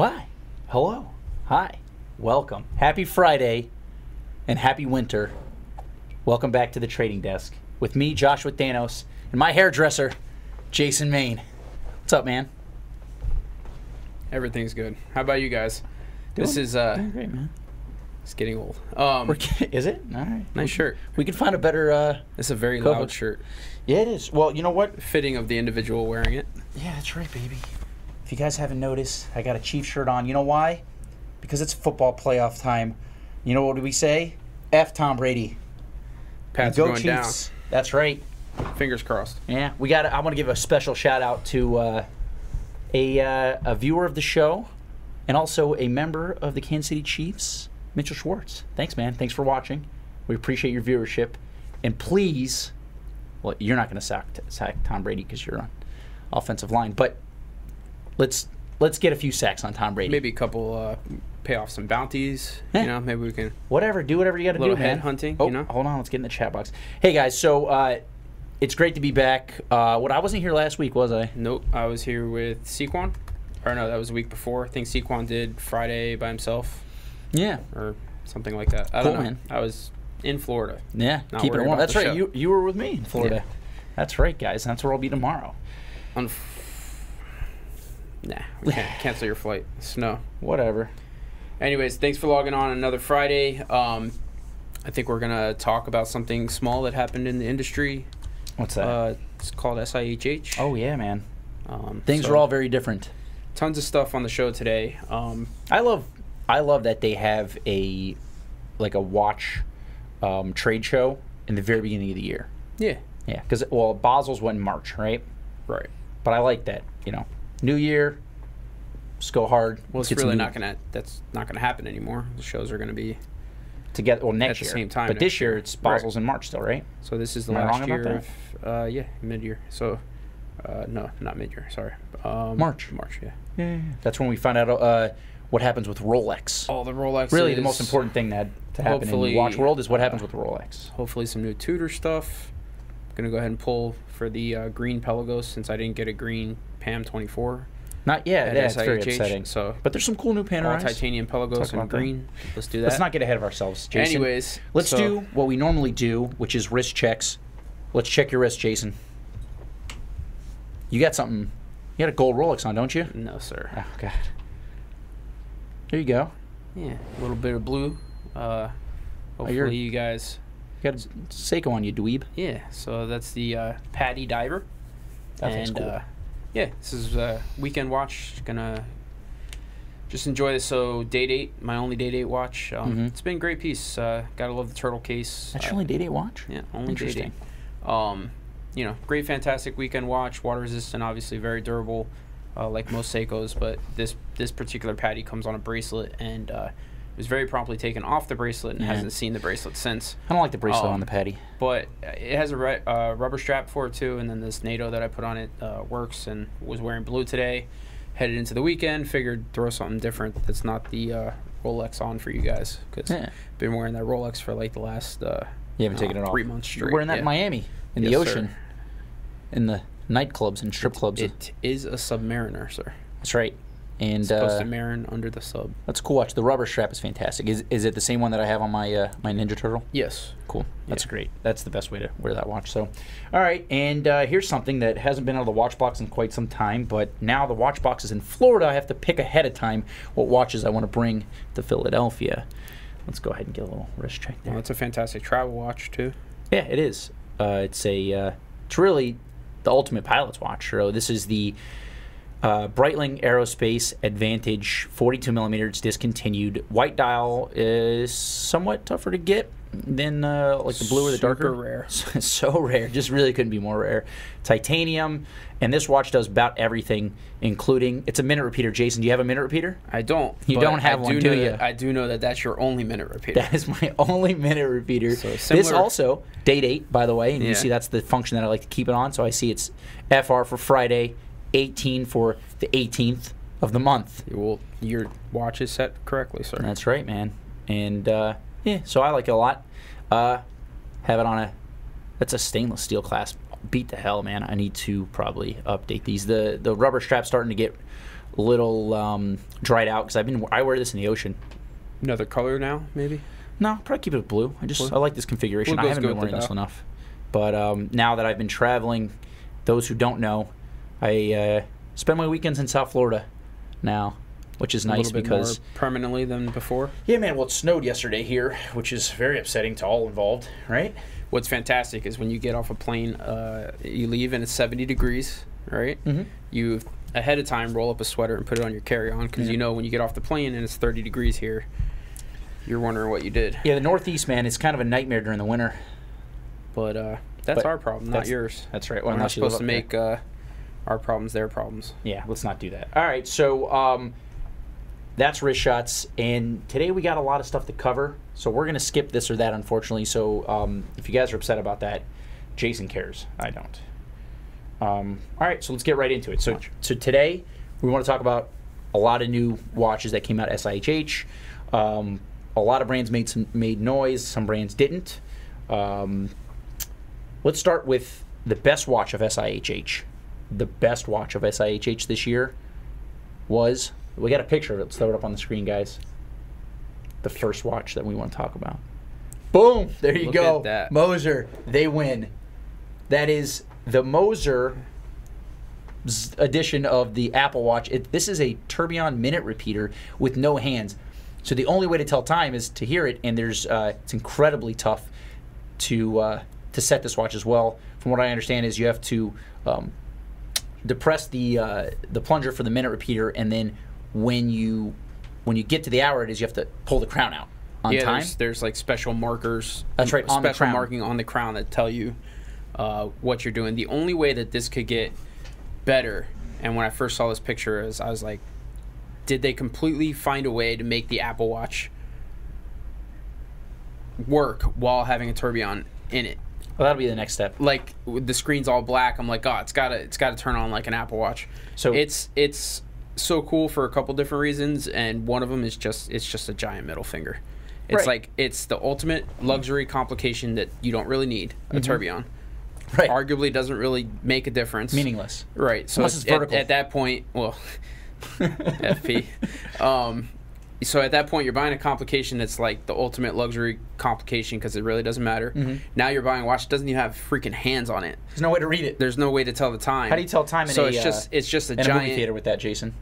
Why? Hello. Hi. Welcome. Happy Friday and happy winter. Welcome back to the trading desk with me, Joshua Thanos, and my hairdresser, Jason Main. What's up, man? Everything's good. How about you guys? this is uh, Doing great, man. it's getting old. Um, is it? All right. nice shirt. We can find a better. uh It's a very Cover. loud shirt, Yeah, it is. Well, you know what? fitting of the individual wearing it. Yeah, that's right, baby. If you guys haven't noticed, I got a Chiefs shirt on. You know why? Because it's football playoff time. You know what do we say? F Tom Brady. Pats Go Chiefs. That's right. Fingers crossed. Yeah, we got. I want to give a special shout out to uh, a uh, a viewer of the show, and also a member of the Kansas City Chiefs, Mitchell Schwartz. Thanks, man. Thanks for watching. We appreciate your viewership, and please, well, you're not going to sack, sack Tom Brady because you're on offensive line, but let's let's get a few sacks on Tom Brady. Maybe a couple uh, pay off some bounties. You know, maybe we can. whatever, do whatever you got to do, Little man. head hunting, Oh, you know? hold on, let's get in the chat box. Hey guys, so uh, it's great to be back. Uh, what I wasn't here last week, was I? Nope. I was here with Sequan. Or no, that was the week before. I think Sequan did Friday by himself Yeah. or something like that. I Cool, don't know. man. I was in Florida. Yeah, keep it warm. That's right. show. You you were with me in Florida. Yeah. That's right, guys. That's where I'll be tomorrow. Unf- nah, we can't cancel your flight. Snow. Whatever. Anyways, thanks for logging on another Friday. Um, I think we're gonna talk about something small that happened in the industry. What's that? Uh, it's called SIHH. oh yeah, man. um, Things so are all very different. tons of stuff on the show today. Um, I love I love that they have a like a watch um, trade show in the very beginning of the year. yeah, Yeah, because well, Basel's went in March, right? right. But I like that. You know, New Year. Let's go hard. Well, it's really not gonna. That's not gonna happen anymore. The shows are gonna be. together. Well, next at the same time But this year year. it's Right. Basel's in March still, right? So this is the Am last year of. Uh, yeah, mid year. So, uh, no, not mid year. Sorry. Um, March. March. Yeah. Yeah. That's when we find out uh, what happens with Rolex. All the Rolex. really the most important thing that to happen in the watch world is what happens with Rolex. hopefully some new Tudor stuff. I'm gonna go ahead and pull for the uh, green Pelagos since I didn't get a green Pam 24. Not yet. Yeah, it's very upsetting. So But there's some cool new all Panerais. titanium Pelagos and that. green. Let's do that. Let's not get ahead of ourselves, Jason. Anyways, let's so- do what we normally do, which is wrist checks. Let's check your wrist, Jason. You got something. You got a gold Rolex on, don't you? No, sir. Oh God. There you go. Yeah, a little bit of blue. Uh, hopefully you're- you guys. You got a Seiko on you, dweeb. Yeah, so that's the uh, PADI Diver. That and cool. uh, yeah, this is a weekend watch. Gonna just enjoy this. So day date, my only day date watch. Um, Mhm. It's been a great piece. Uh, gotta love the turtle case. That's Uh, your only day date watch. Yeah, only day Interesting. date. Um, you know, great, fantastic weekend watch. Water resistant, obviously very durable, uh, like most Seikos. But this this particular PADI comes on a bracelet, and uh, was very promptly taken off the bracelet and Yeah. hasn't seen the bracelet since. I don't like the bracelet Um, on the PADI. But it has a uh, rubber strap for it too, and then this NATO that I put on it uh, works. And was wearing blue today. Headed into the weekend, figured throw something different that's not the uh, Rolex on for you guys because Yeah. been wearing that Rolex for like the last. Uh, You haven't uh, taken it off. three months straight. You're wearing that yeah. in Miami, in the ocean, sir. in the nightclubs and strip clubs. It is a Submariner, sir. That's right. And supposed uh, to marin under the sub. that's a cool watch. The rubber strap is fantastic. Is, is it the same one that I have on my uh, my Ninja Turtle? Yes. Cool. That's Yeah. great. That's the best way to wear that watch. So, all right. And uh, here's something that hasn't been out of the watch box in quite some time, but now the watch box is in Florida. I have to pick ahead of time what watches I want to bring to Philadelphia. Let's go ahead and get a little wrist check there. Well, it's a fantastic travel watch too. Yeah, it is. Uh, it's a. Uh, it's really the ultimate pilot's watch. So this is the uh, Breitling Aerospace Advantage 42 millimeter. It's discontinued. White dial is somewhat tougher to get than uh, like the blue or the Super darker. rare. so rare. Just really couldn't be more rare. Titanium, and this watch does about everything, including it's a minute repeater. Jason, do you have a minute repeater? I don't. You don't have I one, do do you? That, I do know that that's your only minute repeater. That is my only minute repeater. So this also date eight, by the way, and you see that's the function that I like to keep it on. So I see it's FR for Friday, 18 for the 18th of the month. well, your watch is set correctly, sir. That's right, man. And uh, yeah, so I like it a lot. Uh, have it on a that's a stainless steel clasp. Beat the hell, man. I need to probably update these. The the rubber strap's starting to get a little um, dried out because I've been I wear this in the ocean. Another color now, maybe. No, probably keep it blue. I just Blue? I like this configuration. I haven't been wearing this enough, but um, now that I've been traveling, those who don't know, I uh, spend my weekends in South Florida now, which is a nice little bit because more permanently than before. yeah, man. Well, it snowed yesterday here, which is very upsetting to all involved, right? What's fantastic is when you get off a plane, uh, you leave and it's 70 degrees, right? Mm-hmm. You ahead of time roll up a sweater and put it on your carry-on because you know when you get off the plane and it's 30 degrees here, you're wondering what you did. Yeah, the Northeast, man, is kind of a nightmare during the winter. But uh, that's But our problem, not yours. That's right. Well, We're not unless you live supposed to make uh, our problems their problems. Yeah, let's not do that. All right, so um, that's wrist shots, and today we got a lot of stuff to cover. So we're gonna skip this or that, unfortunately. So um, if you guys are upset about that, Jason cares. I don't. Um, all right, so let's get right into it. So, so today we want to talk about a lot of new watches that came out SIHH. Um, a lot of brands made some made noise. Some brands didn't. Um, let's start with the best watch of SIHH. The best watch of SIHH this year was. We got a picture of it. Let's throw it up on the screen, guys. The first watch that we want to talk about. Boom! There you Look go. Moser. They win. That is the Moser edition of the Apple Watch. It, this is a Tourbillon minute repeater with no hands. So the only way to tell time is to hear it, and there's uh, it's incredibly tough to uh, to set this watch as well. From what I understand, is you have to um, depress the uh, the plunger for the minute repeater, and then when you when you get to the hour, it is you have to pull the crown out on yeah, time. There's, there's like special markers. That's right, on Special marking on the crown that tell you uh, what you're doing. The only way that this could get better, and when I first saw this picture, is I was like, did they completely find a way to make the Apple Watch work while having a tourbillon in it? Well, that'll be the next step. Like the screen's all black. I'm like, oh, it's gotta it's gotta turn on like an Apple Watch. So- it's it's so cool for a couple different reasons, and one of them is just it's just a giant middle finger. It's Right. like it's the ultimate luxury complication that you don't really need a tourbillon. Right. Arguably doesn't really make a difference. Meaningless. Right. So it's it's vertical. At, at that point, well, FP. Um, so at that point, you're buying a complication that's like the ultimate luxury complication because it really doesn't matter. Mm-hmm. Now you're buying a watch that doesn't even have freaking hands on it. There's no way to read it. There's no way to tell the time. How do you tell time in so it's uh, just it's just a in a giant theater with that, Jason?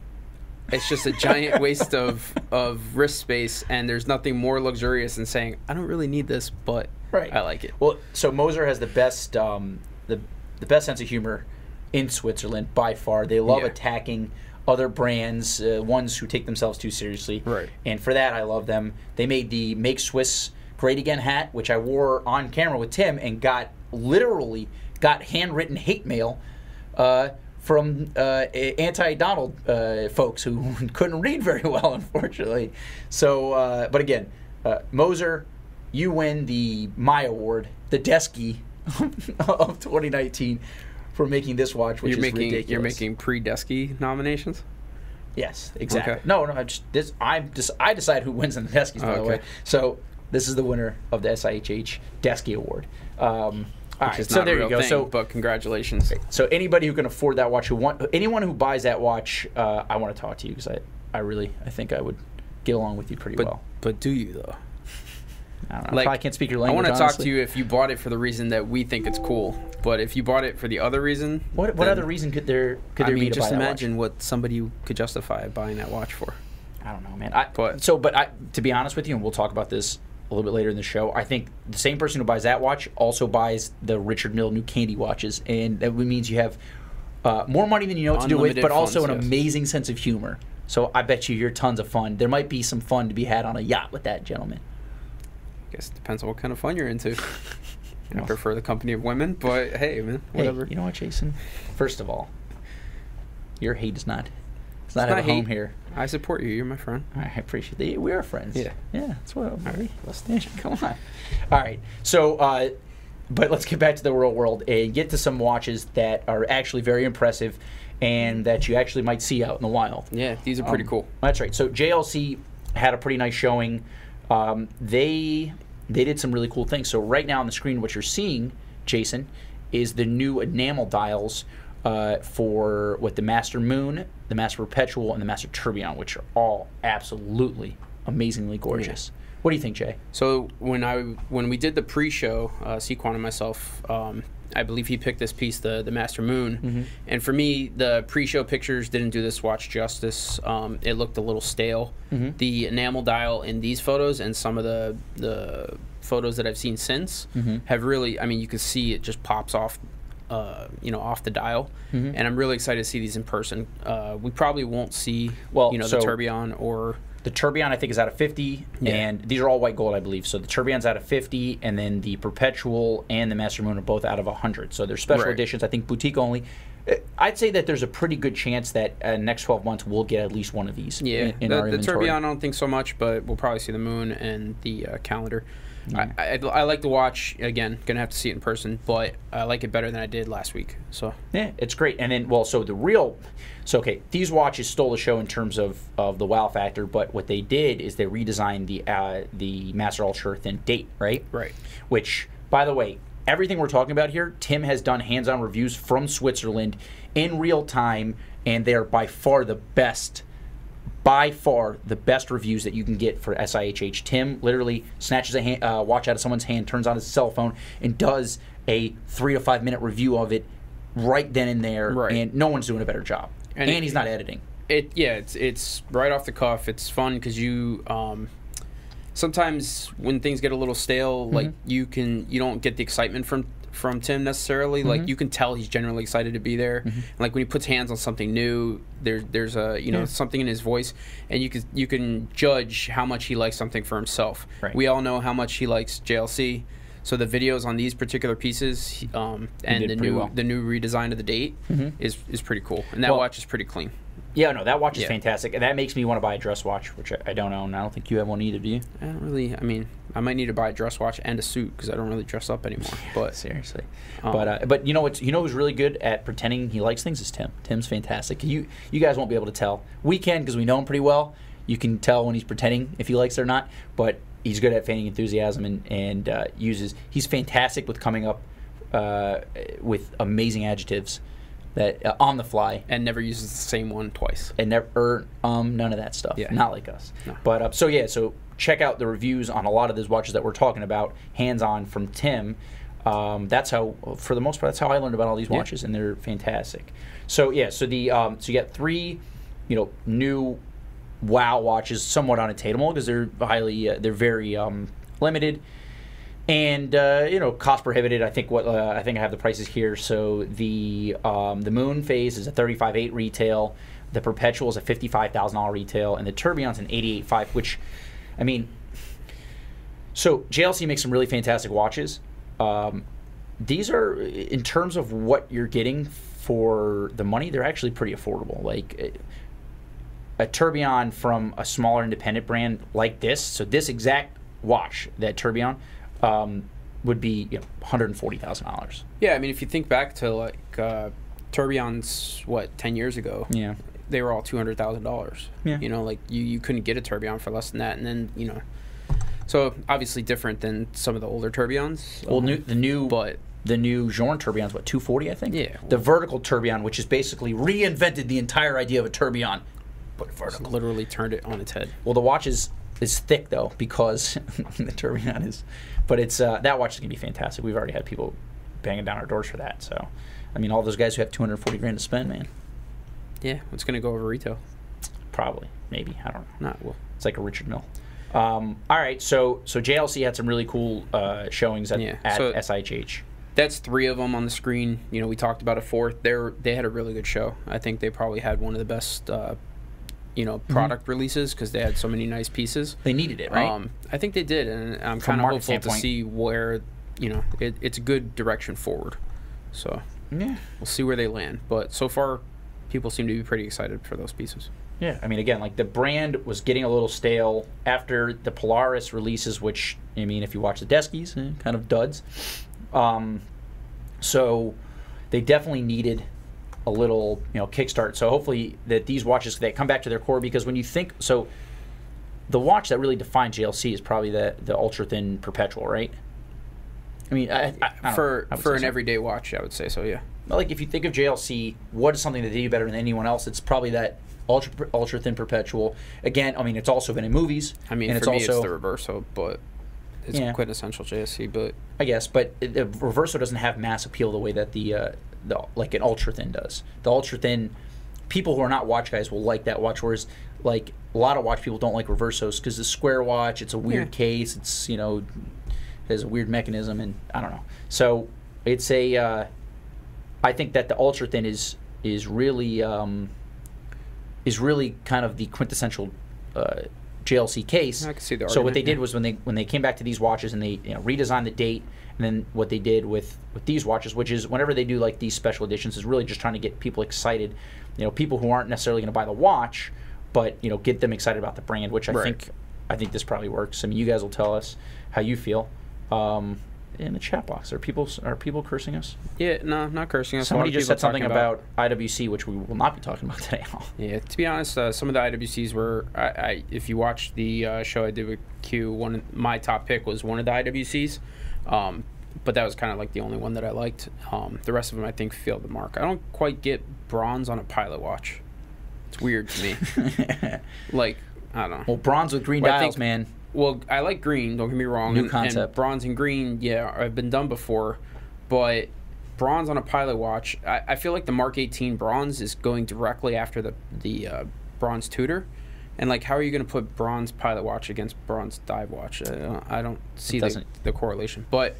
it's just a giant waste of of wrist space, and there's nothing more luxurious than saying I don't really need this, but Right. I like it. Well, so Moser has the best um, the the best sense of humor in Switzerland by far. They love Yeah. attacking other brands, uh, ones who take themselves too seriously. Right. And for that, I love them. They made the "Make Swiss Great Again" hat, which I wore on camera with Tim, and got literally got handwritten hate mail. Uh, from uh, anti-Donald uh, folks who couldn't read very well, unfortunately. So, uh, but again, uh, Moser, you win the My Award, the Desky of 2019, for making this watch, which you're is making ridiculous. you're making pre-Desky nominations. yes, exactly. Okay. No, no, I just this I just I decide who wins in the Deskies, by the Okay. way. So this is the winner of the SIHH Desky Award. Um, all Which right, so there you go. thing, so but congratulations. so anybody who can afford that watch, who want anyone who buys that watch, uh, I want to talk to you because I, I really I think I would get along with you pretty But well. but do you though? I don't know. like, I can't speak your language. I want to talk to you if you bought it for the reason that we think it's cool, but if you bought it for the other reason, What what other reason could there could I there mean, be to just buy imagine what somebody could justify buying that watch for. I don't know, man. I, But- so, but I, to be honest with you, and we'll talk about this a little bit later in the show. I think the same person who buys that watch also buys the Richard Mille new candy watches, and that means you have uh, more money than you know what to do with, but also an yes. amazing sense of humor. So I bet you you're tons of fun. There might be some fun to be had on a yacht with that gentleman. I guess it depends on what kind of fun you're into. I prefer the company of women, but hey, man, Hey, whatever. you know what, Jason? First of all, your hate is not. It's not It's not a home here. I support you. You're my friend. All right, I appreciate that. We are friends. Yeah. Yeah, that's what. Buddy. Let's come on. All right. So, uh, but let's get back to the real world and get to some watches that are actually very impressive, and that you actually might see out in the wild. Yeah, these are pretty Um, cool. That's right. So JLC had a pretty nice showing. Um, they they did some really cool things. So right now on the screen, what you're seeing, Jason, is the new enamel dials. Uh, for what the Master Moon, the Master Perpetual, and the Master Tourbillon, which are all absolutely amazingly gorgeous. What do you think, Jay? So when I when we did the pre-show, uh, Sequan and myself, um, I believe he picked this piece, the the Master Moon, Mm-hmm. and for me, the pre-show pictures didn't do this watch justice. Um, it looked a little stale. Mm-hmm. The enamel dial in these photos and some of the the photos that I've seen since Mm-hmm. have really. I mean, you can see it just pops off. Uh, you know, off the dial, Mm-hmm. and I'm really excited to see these in person. Uh, we probably won't see, Well, you know, so- the Tourbillon or The Tourbillon, I think, is out of 50, Yeah. and these are all white gold, I believe. So the Tourbillon's out of 50, and then the Perpetual and the Master Moon are both out of 100. So they're special Right. editions, I think boutique only. Uh, I'd say that there's a pretty good chance that uh, next 12 months we'll get at least one of these Yeah, in, in the, the tourbillon I don't think so much, but we'll probably see the moon and the uh, calendar. I, I, I like the watch again. Gonna have to see it in person, but I like it better than I did last week. So Yeah, it's great. And then, well, so the real, so okay, these watches stole the show in terms of, of the wow factor, but what they did is they redesigned the uh, the Master Ultra Thin date, right? right, Which, by the way, everything we're talking about here, Tim has done hands-on reviews from Switzerland in real time, and they are by far the best. By far, the best reviews that you can get for SIHH. Tim literally snatches a hand, uh, watch out of someone's hand, turns on his cell phone, and does a three to five minute review of it right then and there. Right. And no one's doing a better job. And And, he's not editing. it yeah, it's it's right off the cuff. It's fun because you um, sometimes when things get a little stale, mm-hmm. like you can you don't get the excitement from from Tim necessarily. Like mm-hmm. you can tell he's genuinely excited to be there. Mm-hmm. And like when he puts hands on something new, there's there's a you know Yeah. something in his voice, and you can you can judge how much he likes something for himself. Right. We all know how much he likes JLC. So the videos on these particular pieces, um, and the new well. the new redesign of the date is is pretty cool, and that Well- watch is pretty clean. Yeah, no, that watch is Yeah. fantastic. And that makes me want to buy a dress watch, which I, I don't own. I don't think you have one either, do you? I don't really. I mean, I might need to buy a dress watch and a suit because I don't really dress up anymore. But Seriously, Um, but uh, but you know what's you know who's really good at pretending he likes things is Tim. Tim's fantastic. You you guys won't be able to tell. We can because we know him pretty well. You can tell when he's pretending if he likes it or not. But he's good at feigning enthusiasm and and uh, uses. He's fantastic with coming up uh, with amazing adjectives that uh, on the fly and never uses the same one twice. and never er, um none of that stuff. Yeah. Not like us. No. But uh, so yeah, so check out the reviews on a lot of those watches that we're talking about, hands on from Tim. Um, that's how, for the most part, that's how I learned about all these Yeah. watches, and they're fantastic. So yeah, so the um, so you got three, you know, new Wow watches, somewhat unattainable because they're highly, uh, they're very um, limited and uh, you know cost prohibited. I think what uh, I think I have the prices here. So the um, the Moon Phase is a thirty five eight retail. The Perpetual is a fifty five thousand dollar retail, and the Tourbillon's an eighty eight five. Which, I mean, so JLC makes some really fantastic watches. Um, these are in terms of what you're getting for the money, they're actually pretty affordable. Like. A tourbillon from a smaller independent brand like this, so this exact watch, that tourbillon, um, would be you know, one hundred forty thousand dollars. Yeah, I mean, if you think back to like uh, tourbillons, what ten years ago, Yeah, they were all two hundred thousand dollars. Yeah. You know, like you you couldn't get a tourbillon for less than that, and then you know, so obviously different than some of the older tourbillons. well, Um, new, the new but the new Journe tourbillon's what two forty, I think. Yeah. the vertical tourbillon, which is basically reinvented the entire idea of a tourbillon, but vertical. literally turned it on its head. Well, the watch is is thick though because the tourbillon is, but it's uh, that watch is gonna be fantastic. We've already had people banging down our doors for that. So, I mean, all those guys who have two hundred forty grand to spend, man, Yeah, it's gonna go over retail. probably, maybe, I don't know. Not well. It's like a Richard Mille. Um, all right, so so JLC had some really cool uh, showings at, Yeah, at so- SIHH. That's three of them on the screen. You know, we talked about a fourth. They're they had a really good show. I think they probably had one of the best, uh, you know, Mm-hmm. product releases because they had so many nice pieces. They needed it, right? Um, I think they did, and I'm kind of hopeful to see where, you know, it, it's a good direction forward. So yeah, we'll see where they land. But so far, people seem to be pretty excited for those pieces. yeah. I mean, again, like the brand was getting a little stale after the Polaris releases, which I mean, if you watch the Deskies, eh, kind of duds. Um, so they definitely needed a little, you know, kickstart. So hopefully that these watches they come back to their core because when you think so, the watch that really defines JLC is probably the the ultra thin perpetual, right? I mean, I, I, for for an so. everyday watch, I would say so. Yeah. like if you think of JLC, what is something that they do better than anyone else? It's probably that ultra ultra thin perpetual. Again, I mean, it's also been in movies. I mean, and it's me, also it's the Reverso, but it's Yeah. quintessential JSC. But I guess, but it- the Reverso doesn't have mass appeal the way that the uh, the like an ultra thin does. The ultra thin, people who are not watch guys will like that watch, whereas like a lot of watch people don't like Reversos because the square watch, it's a weird Yeah. case, it's you know has a weird mechanism, and I don't know. So it's a, uh, I think that the ultra thin is is really um, is really kind of the quintessential uh, JLC case. I can see the So what they did yeah. was when they when they came back to these watches and they you know, redesigned the date, and then what they did with with these watches, which is whenever they do like these special editions, is really just trying to get people excited. You know, people who aren't necessarily going to buy the watch, but you know, get them excited about the brand, which I Right. think I think this probably works. I mean, you guys will tell us how you feel. Um, in the chat box, are people are people cursing us? yeah, no, not cursing. us. Somebody just said something talking about, IWC, which we will not be talking about today. Yeah, to be honest, uh, some of the IWCs were. I, I if you watch the uh, show I did with Q, one of- my top pick was one of the IWCs, um, but that was kind of like the only one that I liked. Um, the rest of them, I think, failed the mark. I don't quite get bronze on a pilot watch. It's weird to me. like I don't know. well, bronze with green Well, dials, think- man. Well, I like green. Don't get me wrong. New and, concept. And bronze and green, yeah, I've been done before, but bronze on a pilot watch. I, I feel like the Mark 18 bronze is going directly after the the uh, bronze Tudor, and like, how are you going to put bronze pilot watch against bronze dive watch? I don't, I don't see the, the correlation, but.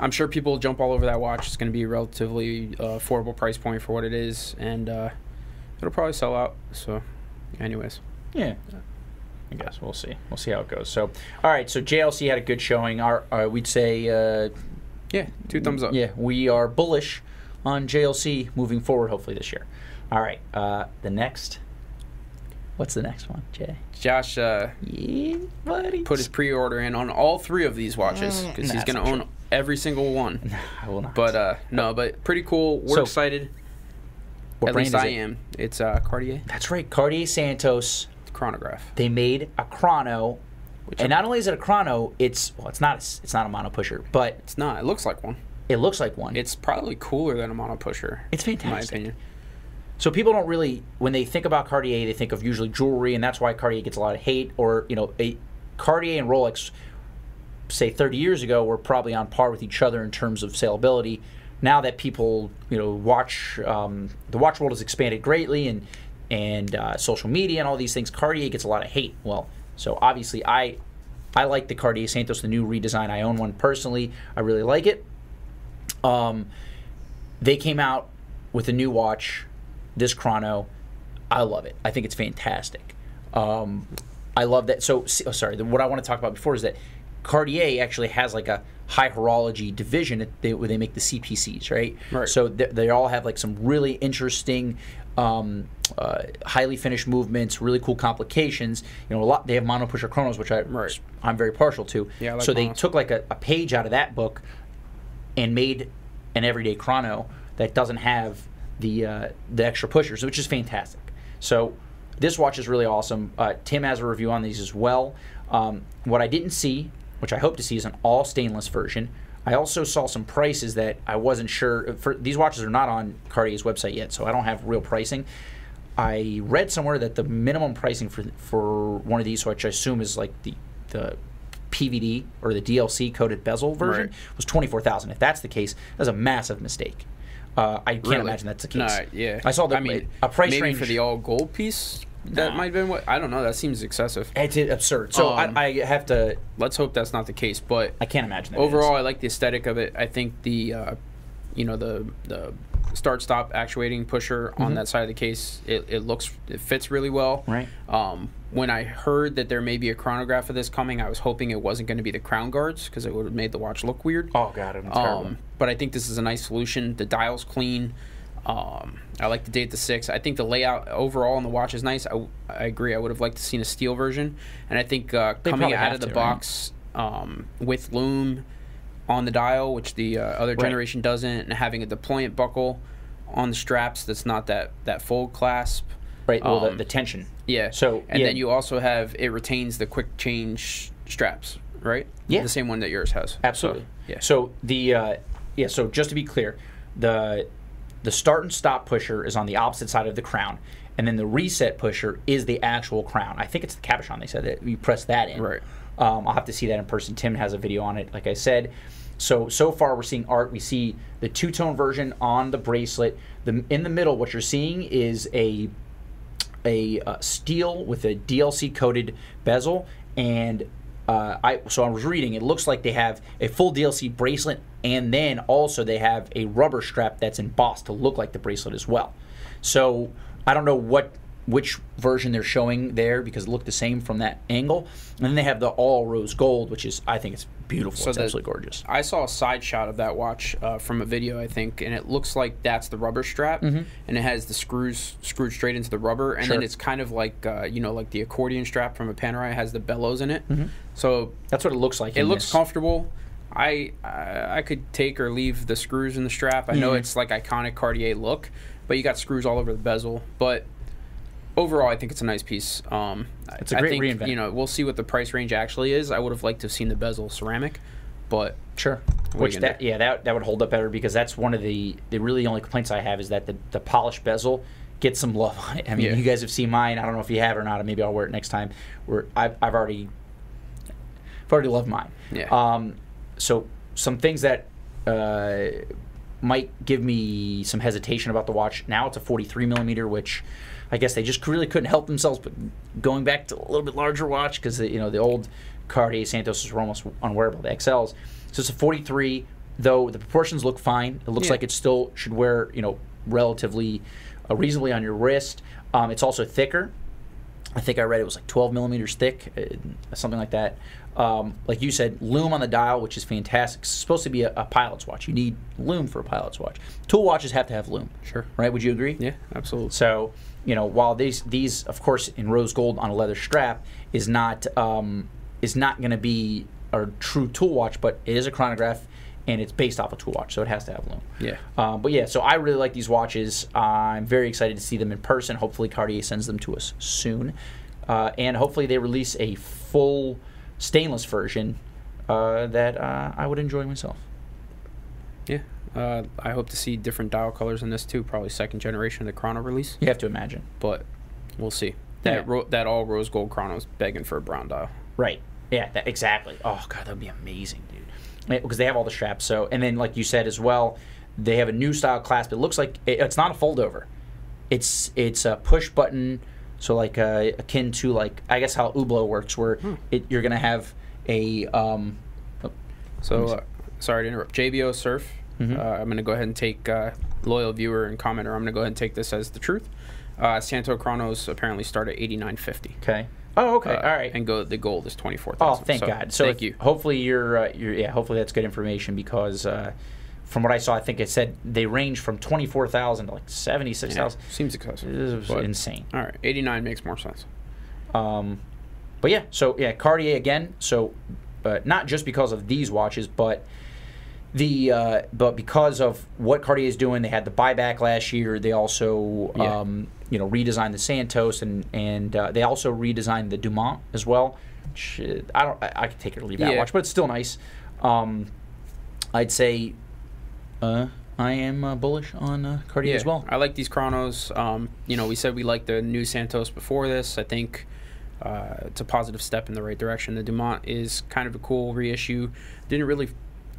I'm sure people will jump all over that watch. It's going to be a relatively uh, affordable price point for what it is, and uh, it'll probably sell out. So, anyways, Yeah. I guess we'll see. We'll see how it goes. So, all right. So JLC had a good showing. Our, uh, we'd say, uh, yeah, two thumbs up. yeah, we are bullish on JLC moving forward. Hopefully this year. All right. Uh, the next. What's the next one, Jay? Josh uh, Yeah, buddy. put his pre-order in on all three of these watches because Nah, he's going to own true. every single one. I will not. But uh, no, but pretty cool. We're So, excited. what At brand least is I it? am. It's uh, Cartier That's right. Cartier Santos. chronograph. They made a chrono, Which and I'm- not only is it a chrono, it's well, it's not a, s- it's not a mono pusher, but It's not. It looks like one. it looks like one. It's probably cooler than a mono pusher. It's in my fantastic. opinion. So people don't really, when they think about Cartier, they think of usually jewelry, and that's why Cartier gets a lot of hate. Or you know, a Cartier and Rolex, say 30 years ago, were probably on par with each other in terms of saleability. Now that people, you know, watch um, the watch world has expanded greatly, and and uh, social media and all these things, Cartier gets a lot of hate. Well, so obviously I I like the Cartier Santos, the new redesign. I own one personally. I really like it. Um, they came out with a new watch, this chrono. I love it. I think it's fantastic. Um, I love that. So, oh, sorry. The, what I want to talk about before is that Cartier actually has like a high horology division they, where they make the CPCs, right? Right. So they, they all have like some really interesting, um, uh, highly finished movements, really cool complications. You know, a lot. They have mono pusher chronos, which I Right. I'm very partial to. Yeah, like so they took like a, a page out of that book and made an everyday chrono that doesn't have the uh, the extra pushers, which is fantastic. So this watch is really awesome. Uh, Tim has a review on these as well. Um, what I didn't see, which I hope to see, is an all stainless version. I also saw some prices that I wasn't sure. For these watches are not on Cartier's website yet, so I don't have real pricing. I read somewhere that the minimum pricing for for one of these, which I assume is like the the PVD or the DLC coated bezel version, Right. was twenty four thousand. If that's the case, that's a massive mistake. Uh, I can't Really? imagine that's the No, case. yeah. I saw the I mean, a price maybe range for the all gold piece. That might have been what I don't know. That seems excessive. It's absurd. So Um, I, I have to. Let's hope that's not the case. But I can't imagine that. overall, I like the aesthetic of it. I think the, uh, you know, the the start stop actuating pusher Mm-hmm. on that side of the case, it, it looks it fits really well. Right. Um, when I heard that there may be a chronograph of this coming, I was hoping it wasn't going to be the crown guards because it would have made the watch look weird. Oh god, it's terrible. Um, but I think this is a nice solution. The dial's clean. Um, I like the date the six. I think the layout overall on the watch is nice. I, I agree. I would have liked to seen a steel version, and I think uh, coming out of the to, right? box um, with loom on the dial, which the uh, other Right. generation doesn't, and having a deployment buckle on the straps that's not that that fold clasp. right. Well, the, um, the tension. Yeah. So, and yeah. then you also have it retains the quick change straps, right? Yeah. The same one that yours has. Absolutely. So, yeah. So the uh, yeah. So just to be clear, the the start and stop pusher is on the opposite side of the crown, and then the reset pusher is the actual crown. I think it's the cabochon. They said that you press that in. Right. Um, I'll have to see that in person. Tim has a video on it, like I said. So so far we're seeing art. We see the two tone version on the bracelet. The in the middle, what you're seeing is a a uh, steel with a DLC coated bezel, and uh, I so I was reading. It looks like they have a full DLC bracelet, and then also they have a rubber strap that's embossed to look like the bracelet as well. So I don't know what which version they're showing there because it looked the same from that angle. And then they have the all rose gold, which is I think it's beautiful. So it's the- absolutely gorgeous. I saw a side shot of that watch uh, from a video, I think, and it looks like that's the rubber strap, and it has the screws screwed straight into the rubber, and then Mm-hmm. It's kind of like uh, you know, like the accordion strap from a Panerai has the bellows in it. Mm-hmm. So That's what it looks like. it looks this. comfortable. I I could take or leave the screws in the strap. I know Mhm. it's like iconic Cartier look, but you got screws all over the bezel. But overall, I think it's a nice piece. Um, It's a I great think, reinvent. You know, we'll see what the price range actually is. I would have liked to have seen the bezel ceramic, but Sure. Which that yeah that that would hold up better because that's one of the the really only complaints I have is that the the polished bezel gets some love on it. I mean, Yeah. you guys have seen mine. I don't know if you have or not. Maybe I'll wear it next time. Where I've I've already I've already loved mine. Yeah. Um. So some things that uh might give me some hesitation about the watch. Now it's a 43 millimeter, which I guess they just really couldn't help themselves. But going back to a little bit larger watch because you know the old Cartier Santos were almost unwearable, the XLs. So it's a 43, though the proportions look fine. It looks Yeah. like it still should wear you know relatively uh, reasonably on your wrist. Um, it's also thicker. I think I read it was like 12 millimeters thick, uh, something like that. Um, like you said, loom on the dial, which is fantastic. It's supposed to be a, a pilot's watch. You need loom for a pilot's watch. Tool watches have to have loom, sure. right? Would you agree? Yeah, absolutely. So, you know, while these these of course in rose gold on a leather strap is not um, is not going to be a true tool watch, but it is a chronograph and it's based off a tool watch, so it has to have loom. Yeah. Um, but yeah, so I really like these watches. I'm very excited to see them in person. Hopefully, Cartier sends them to us soon, uh, and hopefully they release a full stainless version uh, that uh, I would enjoy myself. Yeah. Uh, I hope to see different dial colors in this too. Probably second generation of the Chrono release, You have to imagine, but we'll see. Yeah. That ro- that all rose gold Chrono's begging for a brown dial. right? Yeah, that, exactly. Oh god, that would be amazing, dude. Because they have all the straps. So, and then like you said as well, they have a new style clasp. It looks like it, it's not a fold over. It's it's a push button. So like uh, akin to like I guess how Hublot works, where Hmm. it, you're gonna have a um, oh, So, uh, sorry to interrupt. JBO Surf. Mhm. Uh, I'm going to go ahead and take uh, loyal viewer and commenter. I'm going to go ahead and take this as the truth. Uh, Santo Chronos apparently start at 89.50. okay. Oh, okay. Uh, all right. And go the gold is 24,000. Oh, thank God. So thank if- you. Hopefully you're, uh, you're yeah. Hopefully that's good information because uh, from what I saw, I think it said they range from twenty four thousand to like 76,000. Yeah, seems excessive. This is insane. All right, 89 makes more sense. Um, but yeah, so yeah, Cartier again. So uh, not just because of these watches, but the uh, but because of what Cartier is doing, they had the buyback last year. They also Yeah. um, you know redesigned the Santos and and uh, they also redesigned the Dumont as well. Which, I don't. I, I could take it or leave that Yeah. watch, but it's still nice. Um, I'd say uh, I am uh, bullish on uh, Cartier as well. I like these chronos. Um, you know, we said we liked the new Santos before this. I think uh, it's a positive step in the right direction. The Dumont is kind of a cool reissue. Didn't really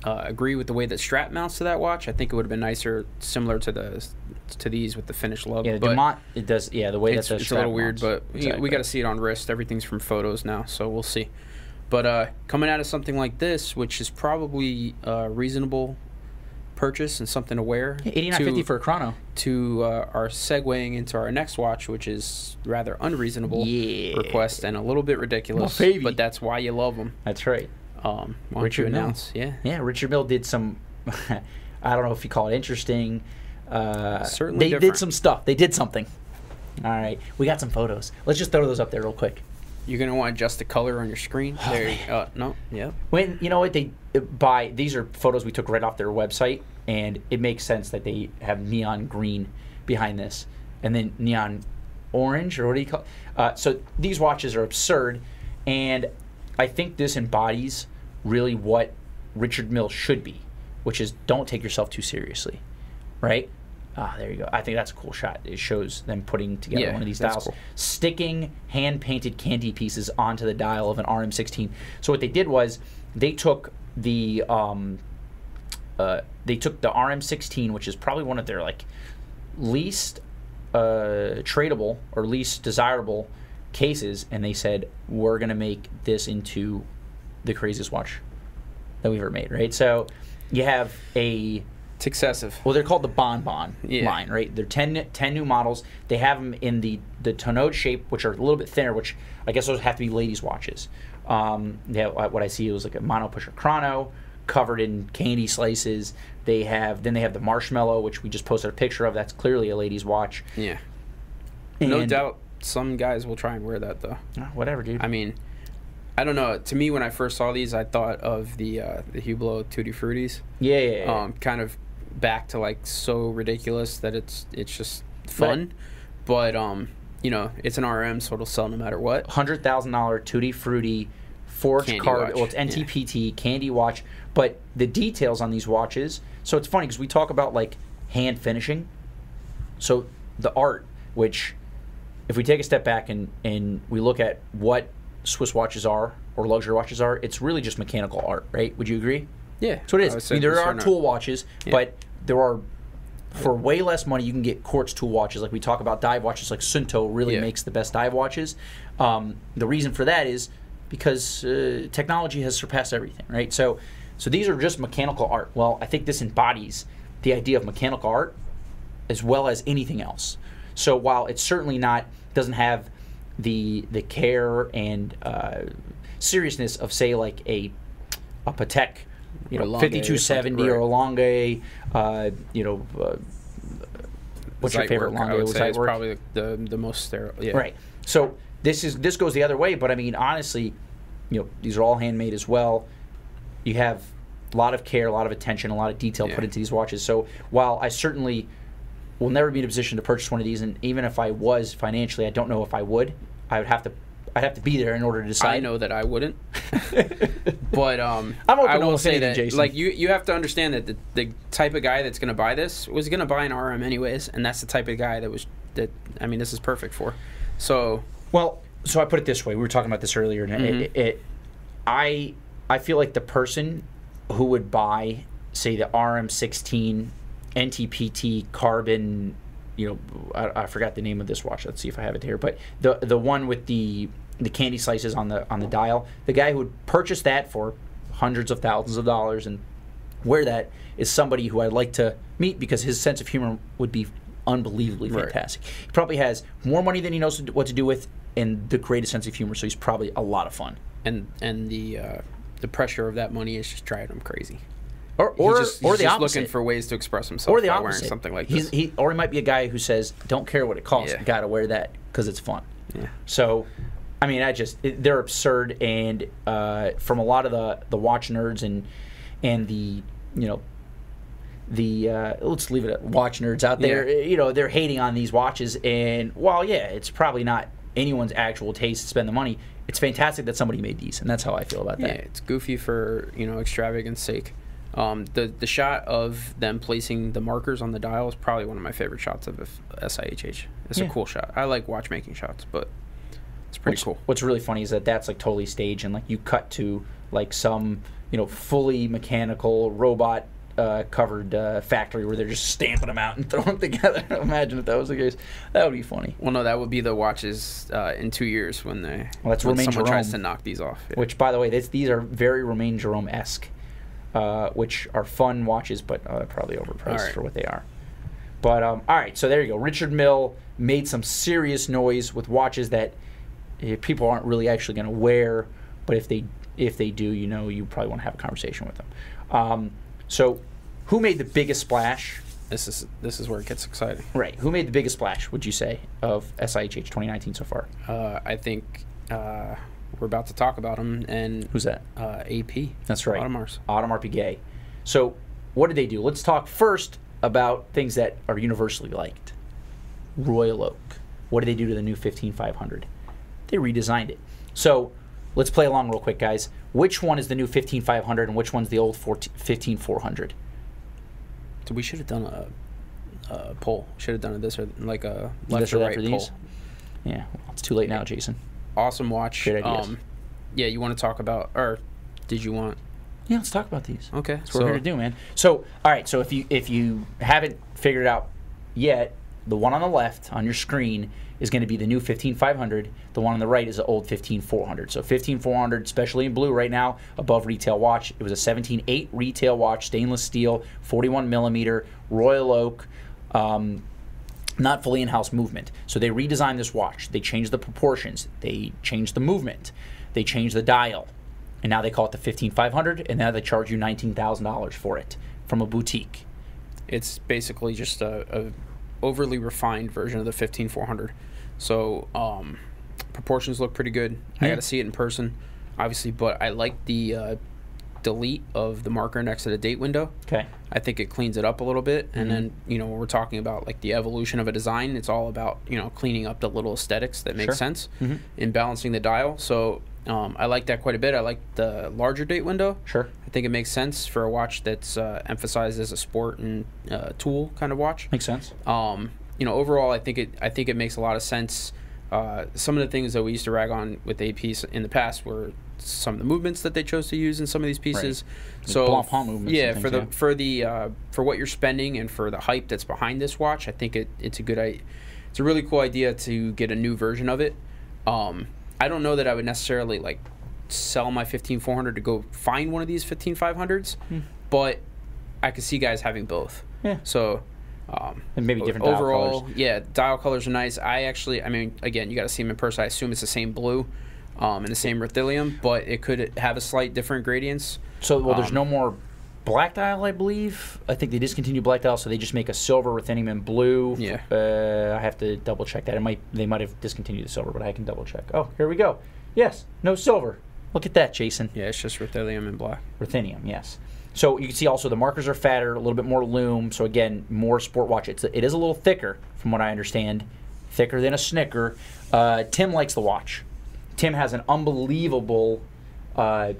uh, agree with the way that strap mounts to that watch. I think it would have been nicer, similar to the to these with the finished lug. Yeah, the but Dumont. It does. Yeah, the way it's, that it's a little weird, mounts. but we- Exactly. we got to see it on wrist. Everything's from photos now, so we'll see. But uh, coming out of something like this, which is probably a reasonable purchase and something to wear, Eighty nine fifty for a chrono. to uh, our segueing into our next watch, which is rather unreasonable Yeah. request and a little bit ridiculous, Well, baby. but that's why you love them. That's right. Um, why don't Richard you Mille. announce? Yeah, Yeah, Richard Mille did some. I don't know if you call it interesting. Uh, Certainly they did some stuff. They did something. All right, we got some photos. Let's just throw those up there real quick. you're gonna want to adjust the color on your screen. Oh, there, you, uh, no, yep. When you know what they buy, these are photos we took right off their website, and it makes sense that they have neon green behind this, and then neon orange, or what do you call? Uh, so these watches are absurd, and I think this embodies really what Richard Mille should be, which is don't take yourself too seriously, right? Ah, there you go. I think that's a cool shot. It shows them putting together Yeah, one of these dials, cool. sticking hand painted candy pieces onto the dial of an RM16. So what they did was they took the um, uh, they took the RM16, which is probably one of their like least uh, tradable or least desirable cases, and they said we're gonna make this into the craziest watch that we've ever made. Right. So you have a It's excessive. well, they're called the Bon Bon Yeah. line, right? They're 10, 10 new models. They have them in the the tonneau shape, which are a little bit thinner, which I guess those have to be ladies' watches. Um, they have, what I see was like a mono pusher chrono covered in candy slices. They have then they have the marshmallow, which we just posted a picture of. That's clearly a lady's watch. Yeah. No doubt some guys will try and wear that though. Ah, whatever, dude. I mean, I don't know. To me, when I first saw these, I thought of the uh, the Hublot Tutti Fruities. yeah, yeah, yeah. Um, kind of back to like so ridiculous that it's it's just fun. But um, you know, it's an RM, so it'll sell no matter what. hundred thousand dollar tutti frutti forged Candy card. watch, Well, it's yeah. NTPT candy watch, but the details on these watches. So it's funny because we talk about like hand finishing. So the art, which if we take a step back and and we look at what Swiss watches are or luxury watches are, it's really just mechanical art, right? Would you agree? Yeah, That's what it is. I mean, there are tool watches, Yeah. but there are for way less money you can get quartz tool watches. Like we talk about dive watches, like Suunto really Yeah. makes the best dive watches. Um, the reason for that is because uh, technology has surpassed everything, right? So, so these are just mechanical art. Well, I think this embodies the idea of mechanical art as well as anything else. So while it's certainly not doesn't have the the care and uh, seriousness of say like a a Patek, you know, fifty two seventy or a Lange, uh, you know, uh, what's your favorite I Lange? would Was say it's Zeitwerk? probably the the most sterile. Yeah. Right. So this is this goes the other way, but I mean honestly, you know, these are all handmade as well. You have a lot of care, a lot of attention, a lot of detail Yeah. put into these watches. So while I certainly will never be in a position to purchase one of these, and even if I was financially, I don't know if I would. I would have to. I'd have to be there in order to decide. I know that I wouldn't. But um, I'm open I to will say that Jason. like you you have to understand that the, the type of guy that's going to buy this was going to buy an RM anyways, and that's the type of guy that was that I mean this is perfect for. So Well, so I put it this way: we were talking about this earlier, and Mhm. it, it, I, I feel like the person who would buy, say, the RM16 NTPT carbon, you know, I, I forgot the name of this watch. Let's see if I have it here, but the the one with the the candy slices on the on the dial, the guy who would purchase that for hundreds of thousands of dollars and wear that is somebody who I'd like to meet because his sense of humor would be unbelievably Right. fantastic. He probably has more money than he knows what to do with and the greatest sense of humor, so he's probably a lot of fun. and and the uh, the pressure of that money is just driving him crazy. Or or, just, or he's the just opposite. looking for ways to express himself or the by opposite. wearing something like this. He, or he might be a guy who says, "Don't care what it costs, Yeah. got to wear that because it's fun." yeah. So, I mean, I just it, they're absurd, and uh, from a lot of the the watch nerds and and the you know the uh, let's leave it at watch nerds out there. Yeah. You know, they're hating on these watches, and while yeah, it's probably not anyone's actual taste to spend the money. It's fantastic that somebody made these, and that's how I feel about Yeah, that. it's goofy for you know extravagance sake. Um, the the shot of them placing the markers on the dial is probably one of my favorite shots of SIHH. It's Yeah. a cool shot. I like watchmaking shots, but it's pretty Which- cool. What's really funny is that that's like totally staged, and like you cut to like some you know fully mechanical robot uh, covered uh, factory where they're just stamping them out and throwing them together. Imagine if that was the case. That would be funny. Well, no, that would be the watches uh, in two years when they Well, that's when Romain someone tries to knock these off. Yeah. Which, by the way, this, these are very Romain Jerome esque, uh, which are fun watches, but uh, probably overpriced right. for what they are. But um, all right, so there you go. Richard Mille made some serious noise with watches that eh, people aren't really actually going to wear, but if they if they do, you know, you probably want to have a conversation with them. Um, so, who made the biggest splash? this is this is where it gets exciting. Right, who made the biggest splash? Would you say of SIHH 2019 so far? Uh, I think uh, we're about to talk about them and Who's that? uh, AP. That's right. Audemars. Audemars Piguet. So, what did they do? Let's talk first about things that are universally liked. Royal Oak. What did they do to the new 15500? They redesigned it. So, let's play along real quick, guys. Which one is the new 15500 and which one's the old 14 15400? So we should have done a, uh, pull. Should have done it this or like a left This or or right these? Yeah, well, it's too late now, Jason. Awesome watch. Ideas. Um, yeah, you want to talk about or did you want? Yeah, let's talk about these. Okay, That's what we're here to do, man. So, all right. So if you if you haven't figured it out yet, the one on the left on your screen is going to be the new 15500. The one on the right is the old 15400. So 15400, especially in blue right now, above retail watch. It was a 17.8 retail watch, stainless steel, 41 millimeter, Royal Oak. Um, not fully in-house movement. So they redesigned this watch. They changed the proportions. They changed the movement. They changed the dial. And now they call it the 15500 and now they charge you $19,000 for it from a boutique. It's basically just a, a overly refined version of the 15400. So um, proportions look pretty good. I got to see it in person, obviously, but I like the uh, delete of the marker next to the date window. Okay. I think it cleans it up a little bit. And Mhm. then, you know, when we're talking about like the evolution of a design, it's all about, you know, cleaning up the little aesthetics that make Sure. sense Mhm. in balancing the dial. So um, I like that quite a bit. I like the larger date window. Sure. I think it makes sense for a watch that's uh, emphasized as a sport and uh, tool kind of watch. Makes sense. Um, you know, overall, I think it I think it makes a lot of sense. Uh, some of the things that we used to rag on with APs in the past were some of the movements that they chose to use in some of these pieces. The So movements yeah, things, for the yeah. for the uh, for what you're spending and for the hype that's behind this watch, I think it, it's a good i- it's a really cool idea to get a new version of it. Um, I don't know that I would necessarily like sell my 15400 to go find one of these 15500s, Hmm. but I could see guys having both. Yeah. So, um, And maybe different dial overall, colors. yeah, dial colors are nice. I actually, I mean, again, you got to see them in person. I assume it's the same blue, um, and the same ruthenium, but it could have a slight different gradients. So, well, there's Um, no more black dial, I believe. I think they discontinued black dial, so they just make a silver ruthenium and blue. Yeah. Uh, I have to double check that. It might they might have discontinued the silver, but I can double check. Oh, here we go. Yes, no silver. Look at that, Jason. Yeah, it's just ruthenium and black. Ruthenium, yes. So you can see also the markers are fatter, a little bit more loom. So again, more sport watch. It's it is a little thicker, from what I understand, thicker than a Snicker. Uh, Tim likes the watch. Tim has an unbelievable uh,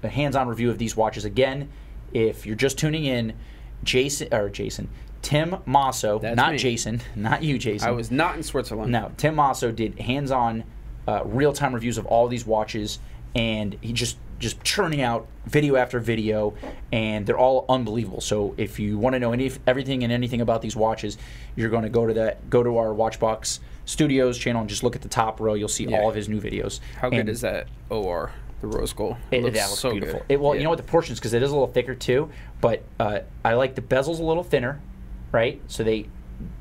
hands-on review of these watches. Again, if you're just tuning in, Jason or Jason, Tim Mosso, That's not me. Jason, not you, Jason. I was not in Switzerland. No, Tim Mosso did hands-on, uh, real-time reviews of all these watches, and he just just churning out video after video, and they're all unbelievable. So if you want to know any everything and anything about these watches, you're going to go to that go to our Watchbox Studios channel and just look at the top row. You'll see Yeah. all of his new videos. How good is that OR? The rose gold. It, looks that looks so beautiful. good. It, well, Yeah. you know what the portions because it is a little thicker too. But uh, I like the bezels a little thinner, right? So they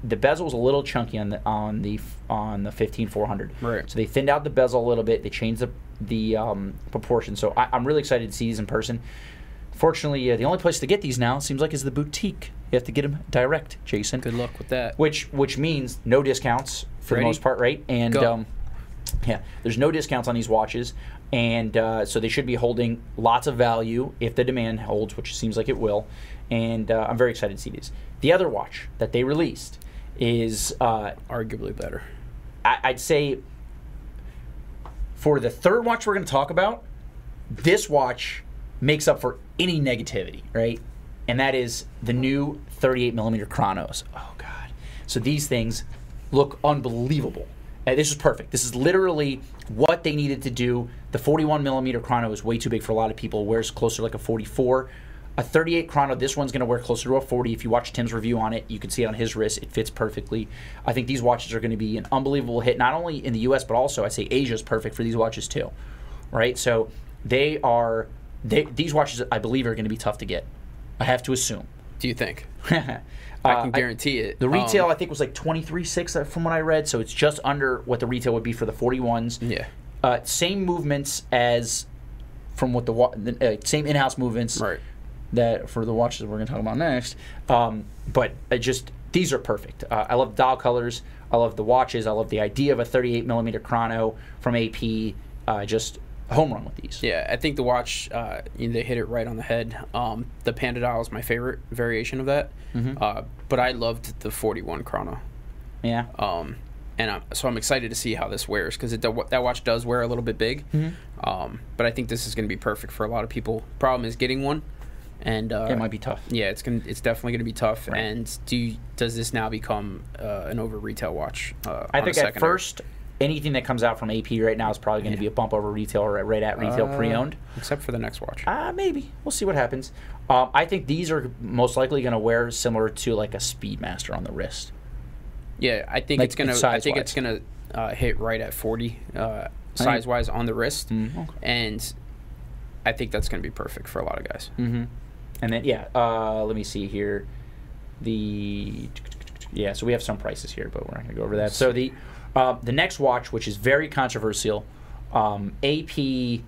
the bezel was a little chunky on the on the on the fifteen four hundred. Right. So they thinned out the bezel a little bit. They changed the the um, proportion. So I, I'm really excited to see these in person. Fortunately, uh, the only place to get these now seems like is the boutique. You have to get them direct, Jason. Good luck with that. Which which means no discounts for Ready? the most part, right? And um, yeah, there's no discounts on these watches, and uh, so they should be holding lots of value if the demand holds, which seems like it will. And uh, I'm very excited to see these. The other watch that they released is uh, Arguably better. I, I'd say for the third watch we're going to talk about, this watch makes up for any negativity, right? And that is the new 38 millimeter chronos. Oh God! So these things look unbelievable. Uh, this is perfect. This is literally what they needed to do. The 41 millimeter chrono is way too big for a lot of people. Wears closer to like a 44. A 38 chrono, this one's going to wear closer to a 40. If you watch Tim's review on it, you can see it on his wrist. It fits perfectly. I think these watches are going to be an unbelievable hit, not only in the U.S. but also I'd say Asia is perfect for these watches too, right? So they are. They, these watches, I believe, are going to be tough to get. I have to assume. Do you think? I I can guarantee it. The retail, Um, I think, was like twenty three six uh, from what I read, so it's just under what the retail would be for the forty ones. Yeah. Uh, same movements as from what the, the uh, same in house movements Right. that for the watches we're going to talk about next. Um, but it just these are perfect. Uh, I love dial colors. I love the watches. I love the idea of a 38 millimeter chrono from AP. Uh, just a home run with these. Yeah, I think the watch uh, they hit it right on the head. Um, the Panda dial is my favorite variation of that, Mhm. uh, but I loved the 41 chrono. Yeah. Um, and I'm, so I'm excited to see how this wears because that watch does wear a little bit big. Mhm. Um, but I think this is going to be perfect for a lot of people. Problem is getting one. and uh, it might be tough. Yeah, it's gonna it's definitely gonna be tough. Right. And do you, does this now become uh, an over retail watch? Uh, I think at first, anything that comes out from AP right now is probably going to Yeah. be a bump over retail or right at retail Uh, pre-owned. except for the next watch. Uh, maybe we'll see what happens. Um, I think these are most likely going to wear similar to like a Speedmaster on the wrist. Yeah, I think Like, it's gonna. I think it's gonna uh, hit right at forty uh, size wise on the wrist, Mm, and I think that's gonna be perfect for a lot of guys. Mm-hmm. And then yeah, uh, let me see here. The yeah, so we have some prices here, but we're not going to go over that. So the uh, the next watch, which is very controversial, um, AP,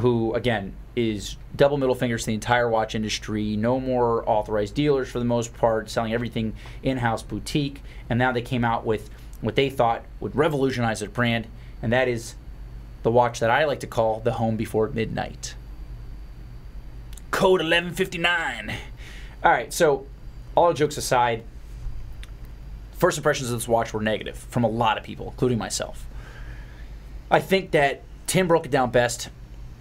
who again is double middle fingers to the entire watch industry. No more authorized dealers for the most part, selling everything in-house boutique. And now they came out with what they thought would revolutionize their brand, and that is the watch that I like to call the Home Before Midnight. Code 1159. All right, so all jokes aside, first impressions of this watch were negative from a lot of people, including myself. I think that Tim broke it down best.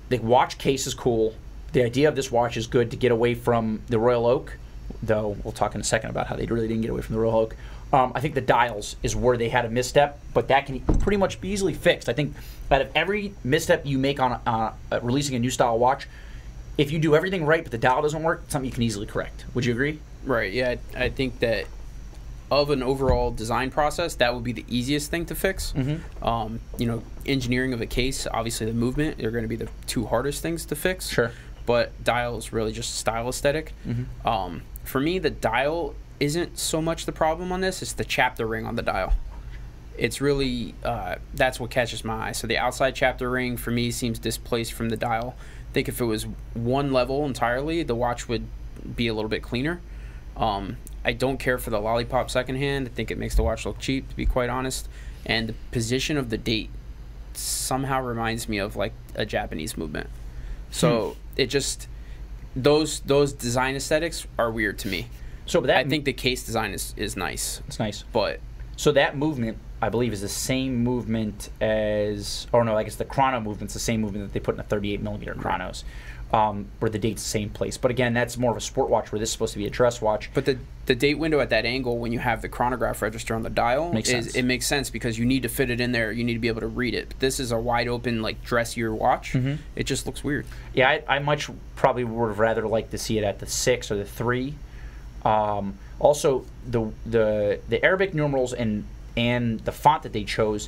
The watch case is cool. The idea of this watch is good to get away from the Royal Oak, though we'll talk in a second about how they really didn't get away from the Royal Oak. Um, I think the dials is where they had a misstep, but that can pretty much be easily fixed. I think out of every misstep you make on uh, releasing a new style watch, if you do everything right but the dial doesn't work, something you can easily correct. Would you agree? Right. Yeah, I think that of an overall design process, that would be the easiest thing to fix. Mm-hmm. Um, you know, engineering of a case, obviously the movement, are going to be the two hardest things to fix. Sure. But dial is really just style esthetic Mhm. Um, for me, the dial isn't so much the problem on this; it's the chapter ring on the dial. It's really uh, that's what catches my eye. So the outside chapter ring for me seems displaced from the dial. I think if it was one level entirely, the watch would be a little bit cleaner. Um, I don't care for the lollipop second hand. I think it makes the watch look cheap, to be quite honest. And the position of the date somehow reminds me of like a Japanese movement. So it just those those design aesthetics are weird to me. So but that I think the case design is, is nice, it's nice. but So that movement, I believe, is the same movement as, or no, I guess the chrono movement's the same movement that they put in the 38 millimeter chronos, um, where the date's the same place. But again, that's more of a sport watch, where this is supposed to be a dress watch. but the the date window at that angle when you have the chronograph register on the dial Makes is it makes sense because you need to fit it in there. You need to be able to read it. But this is a wide open like dressier watch. Mhm. It just looks weird. Yeah, I, I much probably would have rather liked to see it at the six or the three. Um, also, the the the Arabic numerals and and the font that they chose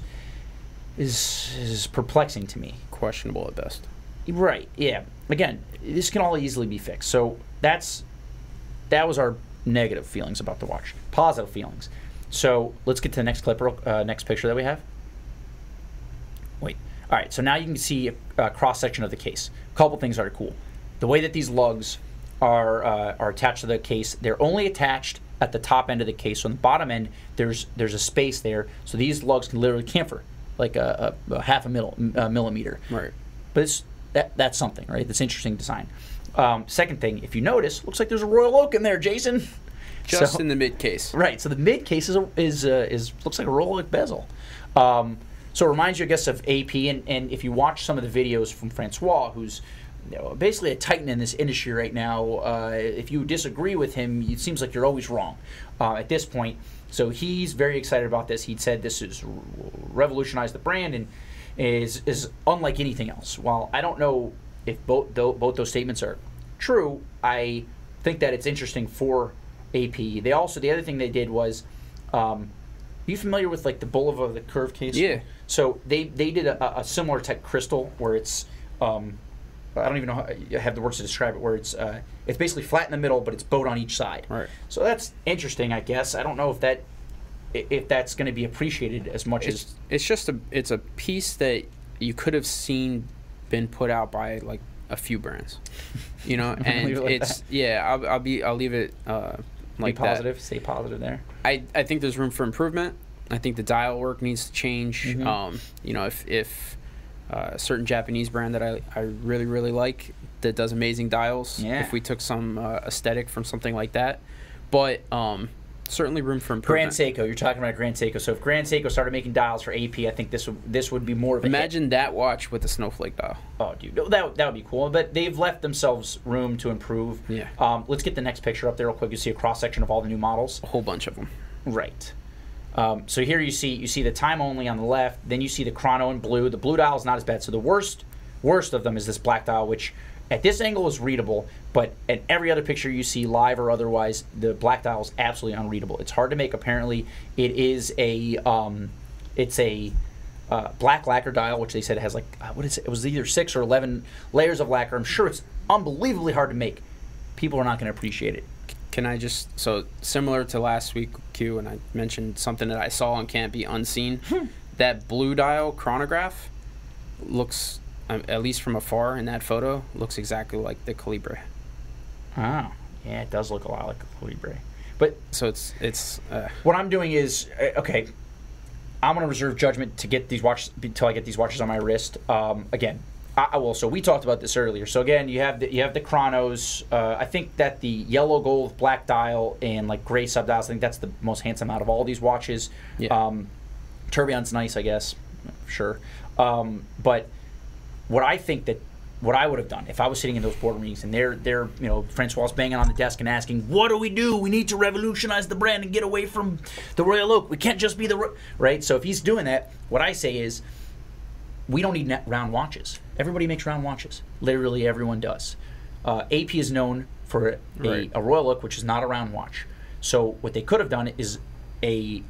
is is perplexing to me. Questionable at best. Right. Yeah. Again, this can all easily be fixed. So that's that was our negative feelings about the watch. Positive feelings. So let's get to the next clip, uh, next picture that we have. Wait. All right. So now you can see a, a cross section of the case. A couple things are cool. The way that these lugs are uh, are attached to the case, they're only attached at the top end of the case. So on the bottom end, there's there's a space there. So these lugs can literally camphor like a, a, a half a mil, a millimeter Right. but it's that that's something, right? That's interesting design. Um, second thing, if you notice, looks like there's a Royal Oak in there, Jason. Just So- in the mid case. right. So the mid case is a, is uh, is looks like a Royal Oak bezel. Um, so it reminds you, I guess, of AP. And, and if you watch some of the videos from Francois, who's you know, basically a titan in this industry right now, uh, if you disagree with him, it seems like you're always wrong uh, at this point. So he's very excited about this. He said this has revolutionized the brand and is is unlike anything else. While I don't know if both tho- both those statements are true, I think that it's interesting for AP. They also the other thing they did was, um, are you familiar with like the Bulova the curve case? Yeah. So they they did a, a similar type crystal where it's um, I don't even know how I have the words to describe it. Where it's uh, it's basically flat in the middle, but it's bowed on each side. Right. So that's interesting, I guess. I don't know if that if that's going to be appreciated as much as It's it's just a it's a piece that you could have seen been put out by like a few brands, you know, and it it's yeah. I'll, I'll be I'll leave it uh, like be that. positive. Stay positive there. I, I think there's room for improvement. I think the dial work needs to change. Mhm. Um, you know, if if uh, a certain Japanese brand that I, I really really like that does amazing dials. Yeah. If we took some uh, aesthetic from something like that, but um, certainly room for improvement. Grand. Seiko, you're talking about Grand Seiko. So if Grand Seiko started making dials for AP, I think this would this would be more of a hit. Imagine that watch with the snowflake dial. Oh, dude, no, that that would be cool. But they've left themselves room to improve. Yeah. Um, let's get the next picture up there real quick. You see a cross section of all the new models. A whole bunch of them. Right. Um, so here you see you see the time only on the left. Then you see the chrono in blue. The blue dial is not as bad. So the worst worst of them is this black dial, which at this angle is readable, but at every other picture you see live or otherwise, the black dial is absolutely unreadable. It's hard to make. Apparently, it is a um, it's a uh, black lacquer dial, which they said has like uh, what is it? It was either six or eleven layers of lacquer. I'm sure it's unbelievably hard to make. People are not going to appreciate it. Can I just so similar to last week Q and I mentioned something that I saw and can't be unseen. that blue dial chronograph looks um, at least from afar in that photo looks exactly like the Calibre. Oh, yeah, it does look a lot like a Calibre. But So it's it's uh, what I'm doing is uh, okay. I'm gonna reserve judgment to get these watches until I get these watches on my wrist. Um, again, I, I will. So we talked about this earlier. So again, you have the you have the chronos. Uh, I think that the yellow, gold, black dial, and like gray sub dials. I think that's the most handsome out of all these watches. Yeah. Um, Tourbillon's nice, I guess. Sure. Um, but what I think that what I would have done if I was sitting in those board meetings and they're they're you know Francois banging on the desk and asking what do we do? We need to revolutionize the brand and get away from the Royal Oak. We can't just be the Ro-" right? So if he's doing that what I say is we don't need net round watches. Everybody makes round watches. Literally everyone does. Uh, AP is known for a, Right. a Royal Oak which is not a round watch. So what they could have done is a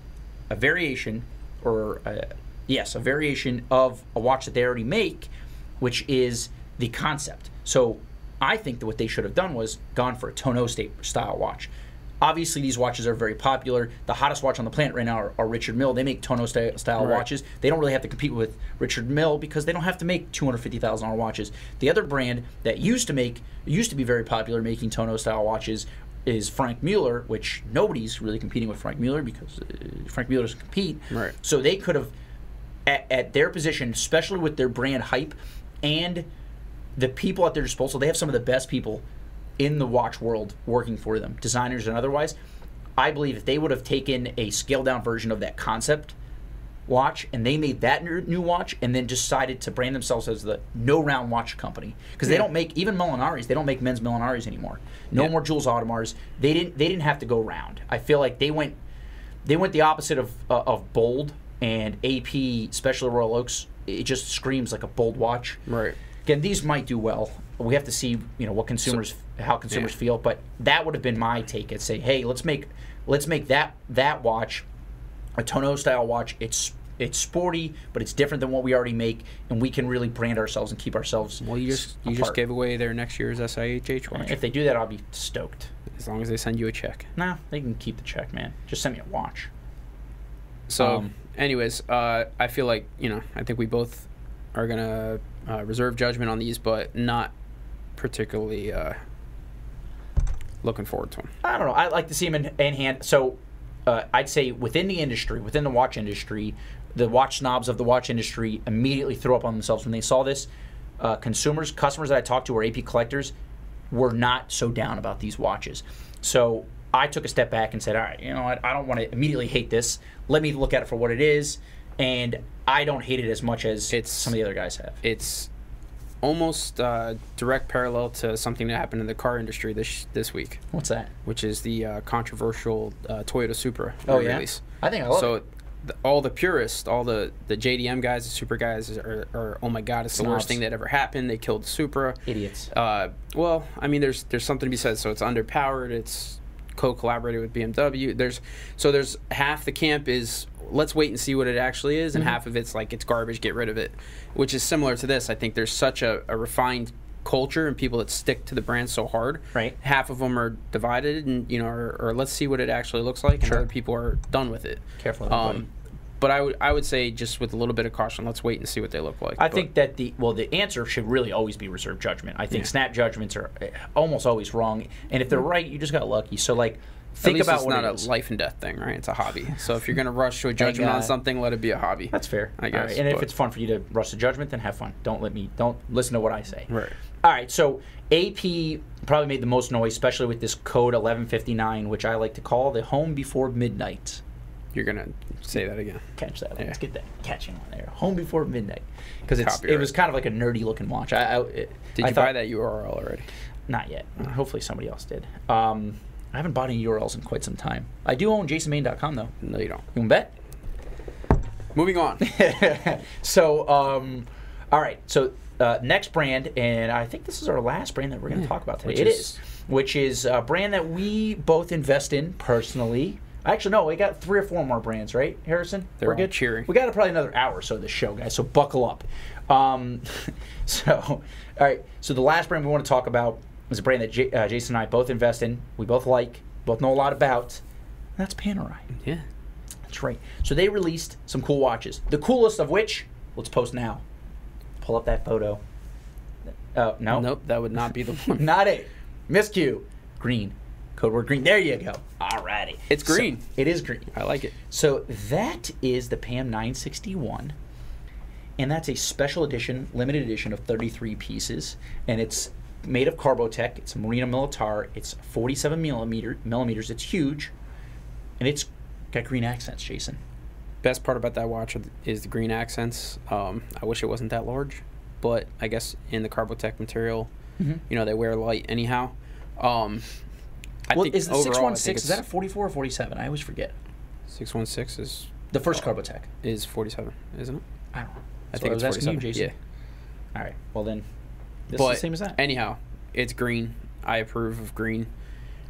a variation or a, yes a variation of a watch that they already make which is the concept so i think that what they should have done was gone for a tonneau state style watch obviously these watches are very popular the hottest watch on the planet right now are, are Richard Mille they make tonneau sta- style Right. watches they don't really have to compete with Richard Mille because they don't have to make $250000 watches the other brand that used to make used to be very popular making tonneau style watches is Franck Muller, which nobody's really competing with Franck Muller because uh, Franck Muller doesn't compete. Right. So they could have, at, at their position, especially with their brand hype and the people at their disposal, they have some of the best people in the watch world working for them, designers and otherwise. I believe if they would have taken a scaled down version of that concept watch and they made that new new watch and then decided to brand themselves as the no round watch company because they Yeah. don't make even Millenaries they don't make men's Millenaries anymore no Yeah. more Jules Audemars they didn't they didn't have to go round I feel like they went they went the opposite of uh, of bold and AP Special Royal Oaks it just screams like a bold watch. Right. again these might do well. We have to see you know what consumers how consumers yeah. feel but that would have been my take and say hey let's make let's make that that watch a tonneau style watch. It's it's sporty but it's different than what we already make and we can really brand ourselves and keep ourselves Well, you just you just gave away their next year's SIHH watch. If they do that i'll be stoked. As long as they send you a check. nah they can keep the check man. Just send me a watch. So, Um, anyways, uh, I feel like you know, I think we both are gonna uh, reserve judgment on these, but not particularly uh, looking forward to them. I don't know. I like to see them in, in hand. So uh, I'd say within the industry, within the watch industry, the watch snobs of the watch industry immediately threw up on themselves when they saw this. Uh, consumers, customers that I talked to, or AP collectors, were not so down about these watches. So I took a step back and said, all right, you know what? I don't want to immediately hate this. Let me look at it for what it is. And I don't hate it as much as It's- some of the other guys have. It's almost uh, direct parallel to something that happened in the car industry this this week, What's that? which is the uh, controversial uh, Toyota Supra Oh, yeah? release. I think I love so it. the, all the purists, all the, the JDM guys, the Supra guys are, are oh my god, it's the worst thing that ever happened. They killed the Supra. Idiots. Uh, well, I mean, there's there's something to be said. So it's underpowered. It's co-collaborated with BMW. There's so there's half the camp is let's wait and see what it actually is, and Mm-hmm. half of it's like it's garbage, get rid of it, which is similar to this. I think there's such a, a refined culture and people that stick to the brand so hard. Right. Half of them are divided, and you know, or, or let's see what it actually looks like, and Sure. other people are done with it. Careful. Um, but I would I would say just with a little bit of caution, let's wait and see what they look like. I But- think that the well, the answer should really always be reserved judgment. I think snap judgments are eh, almost always wrong, and if they're right, you just got lucky. So like, think about it's what not it a is. life and death thing, right? It's a hobby. So if you're gonna rush to a judgment on something, let it be a hobby. That's fair, I guess, right, And if it's fun for you to rush to judgment, then have fun. Don't let me. Don't listen to what I say. Right. All right. So AP probably made the most noise, especially with this code 1159, which I like to call the home before midnight. You're gonna say that again. Catch that. Yeah. Let's get that catching on there. Home before midnight, because it's it was kind of like a nerdy looking watch. I, I it, Did I you thought- buy that URL already? Not yet. Hopefully somebody else did. Um, I haven't bought any URLs in quite some time. I do own JasonMain.com though. No, you don't. You to bet? Moving on. so, um, all right. So, uh, next brand, and I think this is our last brand that we're going to Yeah, talk about today. which It is- is, which is a brand that we both invest in personally. Actually, no, we got three or four more brands, right, Harrison? They're we're good. cheering. We got probably another hour or so of this show, guys. So buckle up. Um, so, all right. So the last brand we want to talk about is a brand that J- uh, Jason and I both invest in. We both like, both know a lot about. That's Panerai. yeah. That's right. So they released some cool watches. The coolest of which, let's post now. Pull up that photo. Oh, no. Nope, that would not be the one. Not it. Miscue. Green. Code word green. There you go. Alrighty. It's So- green. it is green. I like it. So that is the PAM 961. And that's a special edition, limited edition of 33 pieces. And it's made of Carbotech. It's Marina Militare. It's 47 millimeter, millimeters. It's huge. And it's got green accents, Jason. Best part about that watch is the green accents. Um, I wish it wasn't that large, but I guess in the Carbotech material, Mhm. you know, they wear light anyhow. Um, I well, think is the overall, 616, is that a 44 or 47? I always forget. six one six is The first Carbotech. is forty seven, isn't it? I don't know. I That's think what I was asking you, 47. Jason. Yeah. All right. Well, then, this but is the same as that. anyhow, it's green. I approve of green.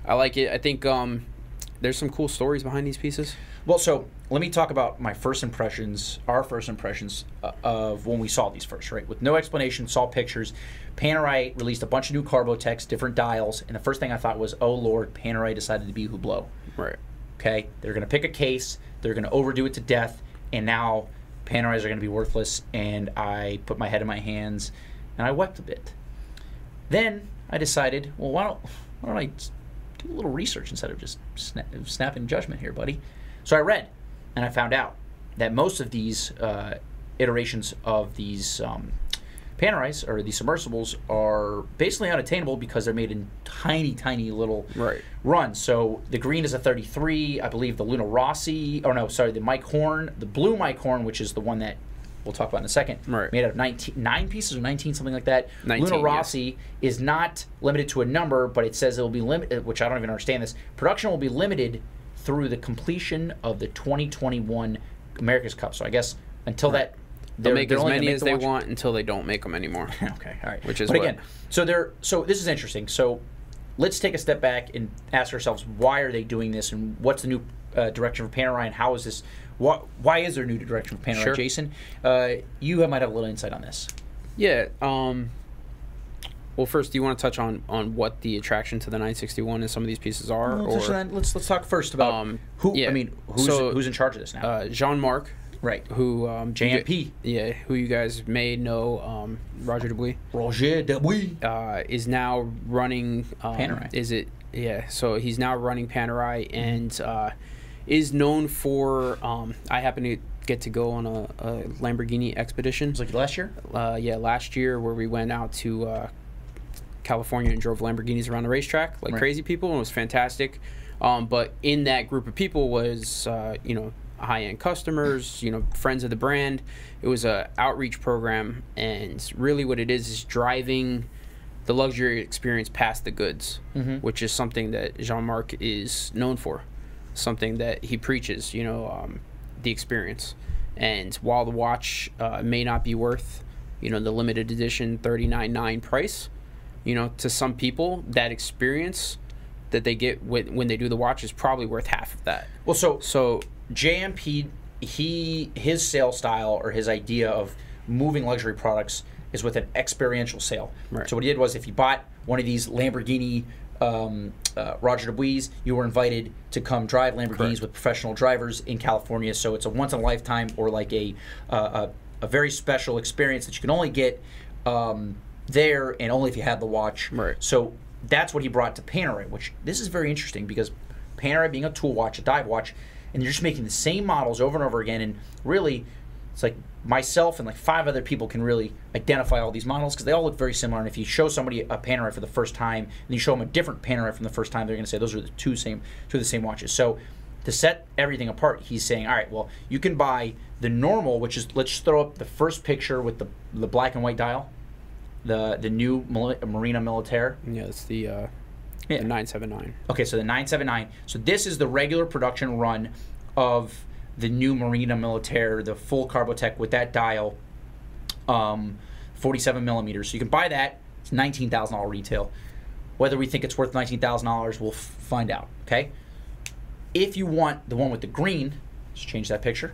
I like it. I think um, there's some cool stories behind these pieces. Well, so let me talk about my first impressions, our first impressions uh, of when we saw these first, right? With no explanation, saw pictures. Panerai released a bunch of new Carbotechs, different dials, and the first thing I thought was, oh Lord, Panerai decided to be Hublot. Right. Okay, they're going to pick a case, they're going to overdo it to death, and now Panerais are going to be worthless. And I put my head in my hands, and I wept a bit. Then I decided, well, why don't why don't I do a little research instead of just sna- snapping judgment here, buddy? So I read, and I found out that most of these uh, iterations of these um, Panerais or these submersibles are basically unattainable because they're made in tiny, tiny little Right. runs. So the green is a 33. I believe the Luna Rossa, or no, sorry, the Mike Horn, the blue Mike Horn, which is the one that we'll talk about in a second, Right. made out of 19, nine pieces or 19, something like that. 19, Luna. Rossa is not limited to a number, but it says it will be limited, which I don't even understand this. Production will be limited through the completion of the 2021 America's Cup. So I guess until that, They'll make as many make as they watch- want until they don't make them anymore. okay, all right. Which is but what- again, so they're so this is interesting. So let's take a step back and ask ourselves why are they doing this and what's the new uh, direction for Panerai and how is this? Why, why is there a new direction for Panerai? Sure. Jason, uh, you might have a little insight on this. Yeah. Um. Well, first, do you want to touch on on what the attraction to the 961 and some of these pieces are, Let's, or let's let's talk first about Um, who. yeah. I mean, who's So, who's in charge of this now? uh, Jean Marc, right, who um, JMP. yeah, who you guys may know, um, Roger Dubuis, Roger Dubuis. uh, is now running um, Panerai. Is it? Yeah. So he's now running Panerai and uh, is known for. Um, I happen to get to go on a, a Lamborghini expedition. Was it last year? uh, yeah, last year where we went out to uh, California and drove Lamborghinis around the racetrack like Right. crazy people, and it was fantastic. Um, but in that group of people was, uh, you know, high end customers, you know, friends of the brand. It was a outreach program, and really what it is is driving the luxury experience past the goods, Mhm. which is something that Jean Marc is known for, something that he preaches. You know, um, the experience. And while the watch uh, may not be worth, you know, the limited edition thirty nine nine price, you know, to some people that experience that they get when, when they do the watch is probably worth half of that. Well, so So JMP, he his sales style or his idea of moving luxury products is with an experiential sale. Right. So what he did was, if you bought one of these Lamborghini um, uh, Roger Dubuis, you were invited to come drive Lamborghinis Correct. with professional drivers in California. So it's a once in a lifetime or like a uh, a, a very special experience that you can only get um, there and only if you have the watch. Right. So that's what he brought to Panerai, which this is very interesting because Panerai being a tool watch, a dive watch, and you're just making the same models over and over again. And really, it's like myself and like five other people can really identify all these models because they all look very similar. And if you show somebody a Panerai for the first time and you show them a different Panerai from the first time, they're going to say those are the two same two of the same watches. So to set everything apart, he's saying, all right, well, you can buy the normal, which is let's just throw up the first picture with the the black and white dial, the the new Mil- Marina Militare. Yeah, it's the uh, Yeah. the nine seven nine. Okay, so the 979. So this is the regular production run of the new Marina Militare, the full Carbotech with that dial, um, 47 millimeters. So you can buy that. It's $19,000 retail. Whether we think it's worth $19,000, we'll f- find out. Okay. If you want the one with the green, let's change that picture.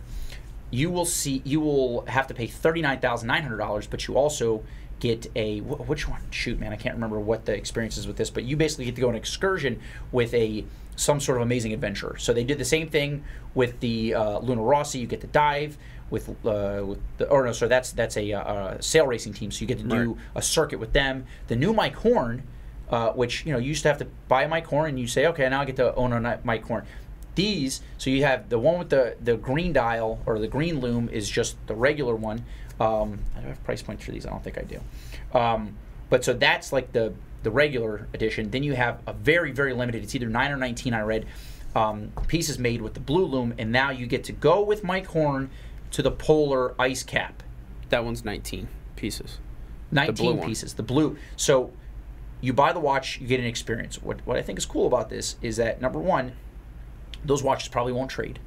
You will see. You will have to pay thirty-nine thousand nine hundred dollars, but you also get a wh- which one? Shoot, man, I can't remember what the experience is with this, but you basically get to go on an excursion with a some sort of amazing adventure. So they did the same thing with the uh, Luna Rossa. You get to dive with uh, with the or no, sorry, that's that's a, uh, sail racing team. So you get to do Right. a circuit with them. The new Mike Horn, uh, which you know you used to have to buy a Mike Horn, and you say, okay, now I get to own a Mike Horn. These, so you have the one with the the green dial or the green loom is just the regular one. Um, I don't have price points for these. I don't think I do. Um, but so that's like the the regular edition. Then you have a very very limited. It's either nine or nineteen. I read um, pieces made with the blue loom, and now you get to go with Mike Horn to the Polar Ice Cap. That one's nineteen pieces. 19 blue one. pieces the blue so you buy the watch you get an experience what, what i think is cool about this is that number one those watches probably won't trade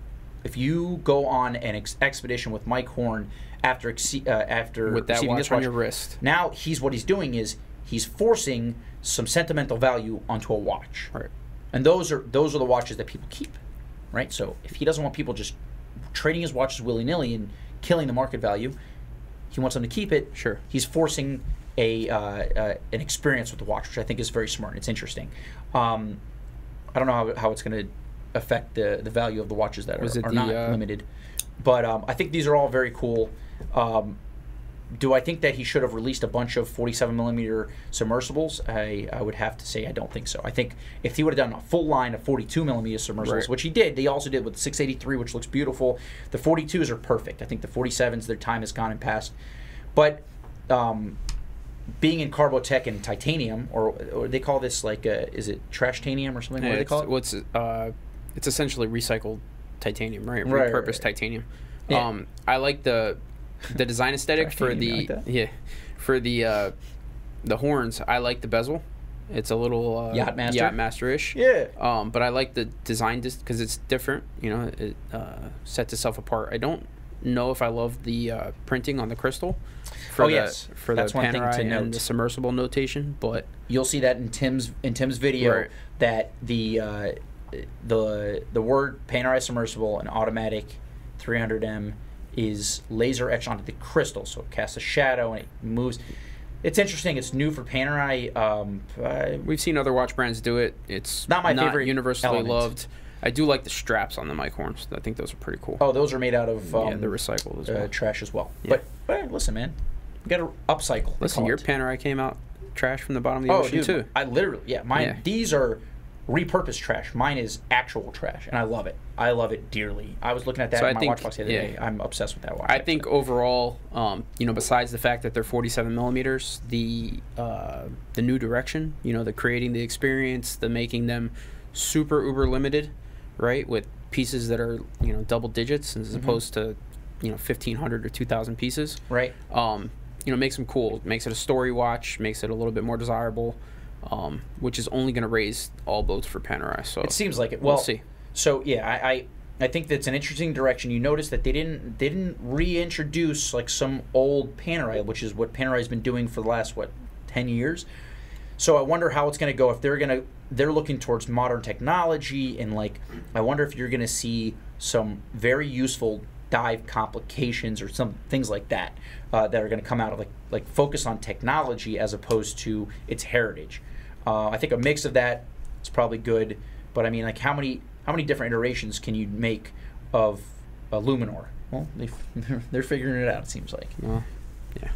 if you go on an ex- expedition with mike horn after uh, after With that receiving watch this on your wrist. now he's what he's doing is he's forcing some sentimental value onto a watch Right. and those are those are the watches that people keep, right? So if he doesn't want people just trading his watches willy nilly and killing the market value, he wants them to keep it. Sure. He's forcing a uh, uh, an experience with the watch, which I think is very smart. And It's interesting. Um, I don't know how, how it's going to affect the the value of the watches that Was are, are the, not uh, limited, but um, I think these are all very cool. Um, do I think that he should have released a bunch of 47 millimeter submersibles? I, I would have to say I don't think so. I think if he would have done a full line of 42 millimeter submersibles, Right. which he did, they also did with the 683, which looks beautiful. The 42s are perfect. I think the 47s, their time has gone and passed. But um, being in Carbotech and titanium, or, or they call this like, uh is it trash tanium or something? what do they call it? What's uh, it's essentially recycled titanium, right? Right, Repurposed right. titanium. Yeah. Um, I like the the design aesthetic for the like yeah for the uh, the horns. I like the bezel. It's a little uh, Yachtmaster? Yachtmaster ish. Yeah. Um, but I like the design just because it's different. You know, it uh, sets itself apart. I don't know if I love the uh, printing on the crystal. For Oh, the, yes. for That's the one thing to note. and the submersible notation, but You'll see that in Tim's in Tim's video Right. that the uh, the the word Panerai submersible and automatic 300M is laser etched onto the crystal, so it casts a shadow and it moves. It's interesting. It's new for Panerai. Um, I- We've seen other watch brands do it. It's Not my favorite universally element. loved. I do like the straps on the Mike Horns. I think those are pretty cool. oh, those are made out of um, yeah, they're recycled as uh, well. trash as well. Yeah. But, but listen, man, you got to upcycle. Listen, your. Panerai came out trash from the bottom of the Oh, ocean dude, too. I literally, yeah, my Yeah. These are repurposed trash. Mine is actual trash, and I love it. I love it dearly. I was looking at that So in I my think- watch box the other yeah. day. I'm obsessed with that watch. I think overall, um, you know, besides the fact that they're 47 millimeters, the uh, the new direction, you know, the creating the experience, the making them super uber limited, right, with pieces that are you know double digits as Mm-hmm. opposed to you know 1500 or 2000 pieces. right. um, you know, makes them cool. Makes it a story watch. Makes it a little bit more desirable, um, which is only going to raise all boats for Panerai. So It seems like it. we'll Well, see. So yeah, I, I I think that's an interesting direction. You notice that they didn't they didn't reintroduce like some old Panerai, which is what Panerai's been doing for the last what ten years. So I wonder how it's going to go if they're going to they're looking towards modern technology and like I wonder if you're going to see some very useful dive complications or some things like that uh, that are going to come out of like like focus on technology as opposed to its heritage. Uh, I think a mix of that is probably good, but I mean like how many how many different iterations can you make of a Luminor? Well, they, they're, they're figuring it out. It seems like. Well, yeah.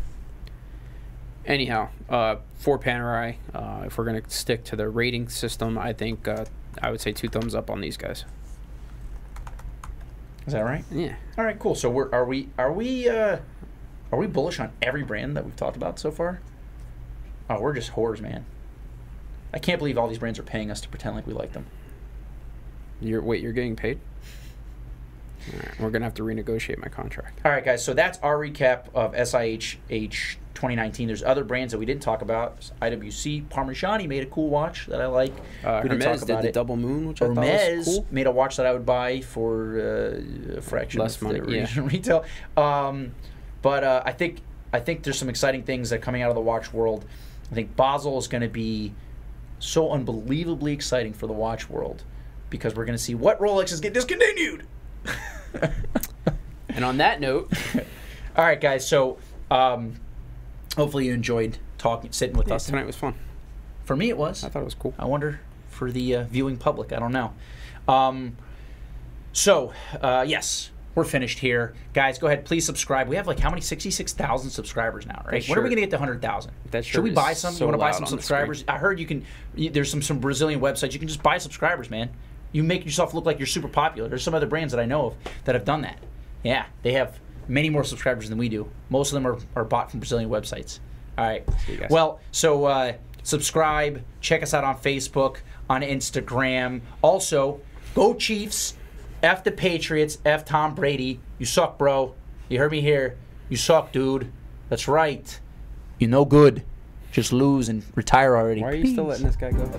Anyhow, uh, for Panerai, uh, if we're going to stick to the rating system, I think uh, I would say two thumbs up on these guys. Is that right? Yeah. All right, cool. So we're are we are we uh, are we bullish on every brand that we've talked about so far? Oh, we're just whores, man. I can't believe all these brands are paying us to pretend like we like them. You're wait. You're getting paid. All right. We're gonna have to renegotiate my contract. All right, guys. So that's our recap of SIHH 2019. There's other brands that we didn't talk about. IWC Parmigiani made a cool watch that I like. Uh, we didn't Hermes talk did about the it. double moon, which I thought was Hermes cool. made a watch that I would buy for uh, a fraction Less of money, the yeah. retail. Um, but uh, I think I think there's some exciting things that are coming out of the watch world. I think Basel is going to be so unbelievably exciting for the watch world because we're going to see what Rolexes get discontinued. And on that note, All right, guys. So um, hopefully you enjoyed talking, sitting with yeah, us. tonight was fun. For me, it was. I thought it was cool. I wonder for the uh, viewing public. I don't know. Um, so, uh, yes, we're finished here. Guys, go ahead. Please subscribe. We have like how many? 66,000 subscribers now, right? When are we going to get to 100,000? that Should we buy some? so you want to buy some subscribers? I heard you can. You, there's some, some Brazilian websites. You can just buy subscribers, man. You make yourself look like you're super popular. There's some other brands that I know of that have done that. Yeah, they have many more subscribers than we do. Most of them are, are bought from Brazilian websites. All right. See you guys. Well, so uh, subscribe. Check us out on Facebook, on Instagram. Also, go Chiefs. F the Patriots. F Tom Brady. You suck, bro. You heard me here. You suck, dude. That's right. You're no good. Just lose and retire already. Why are you still letting this guy go?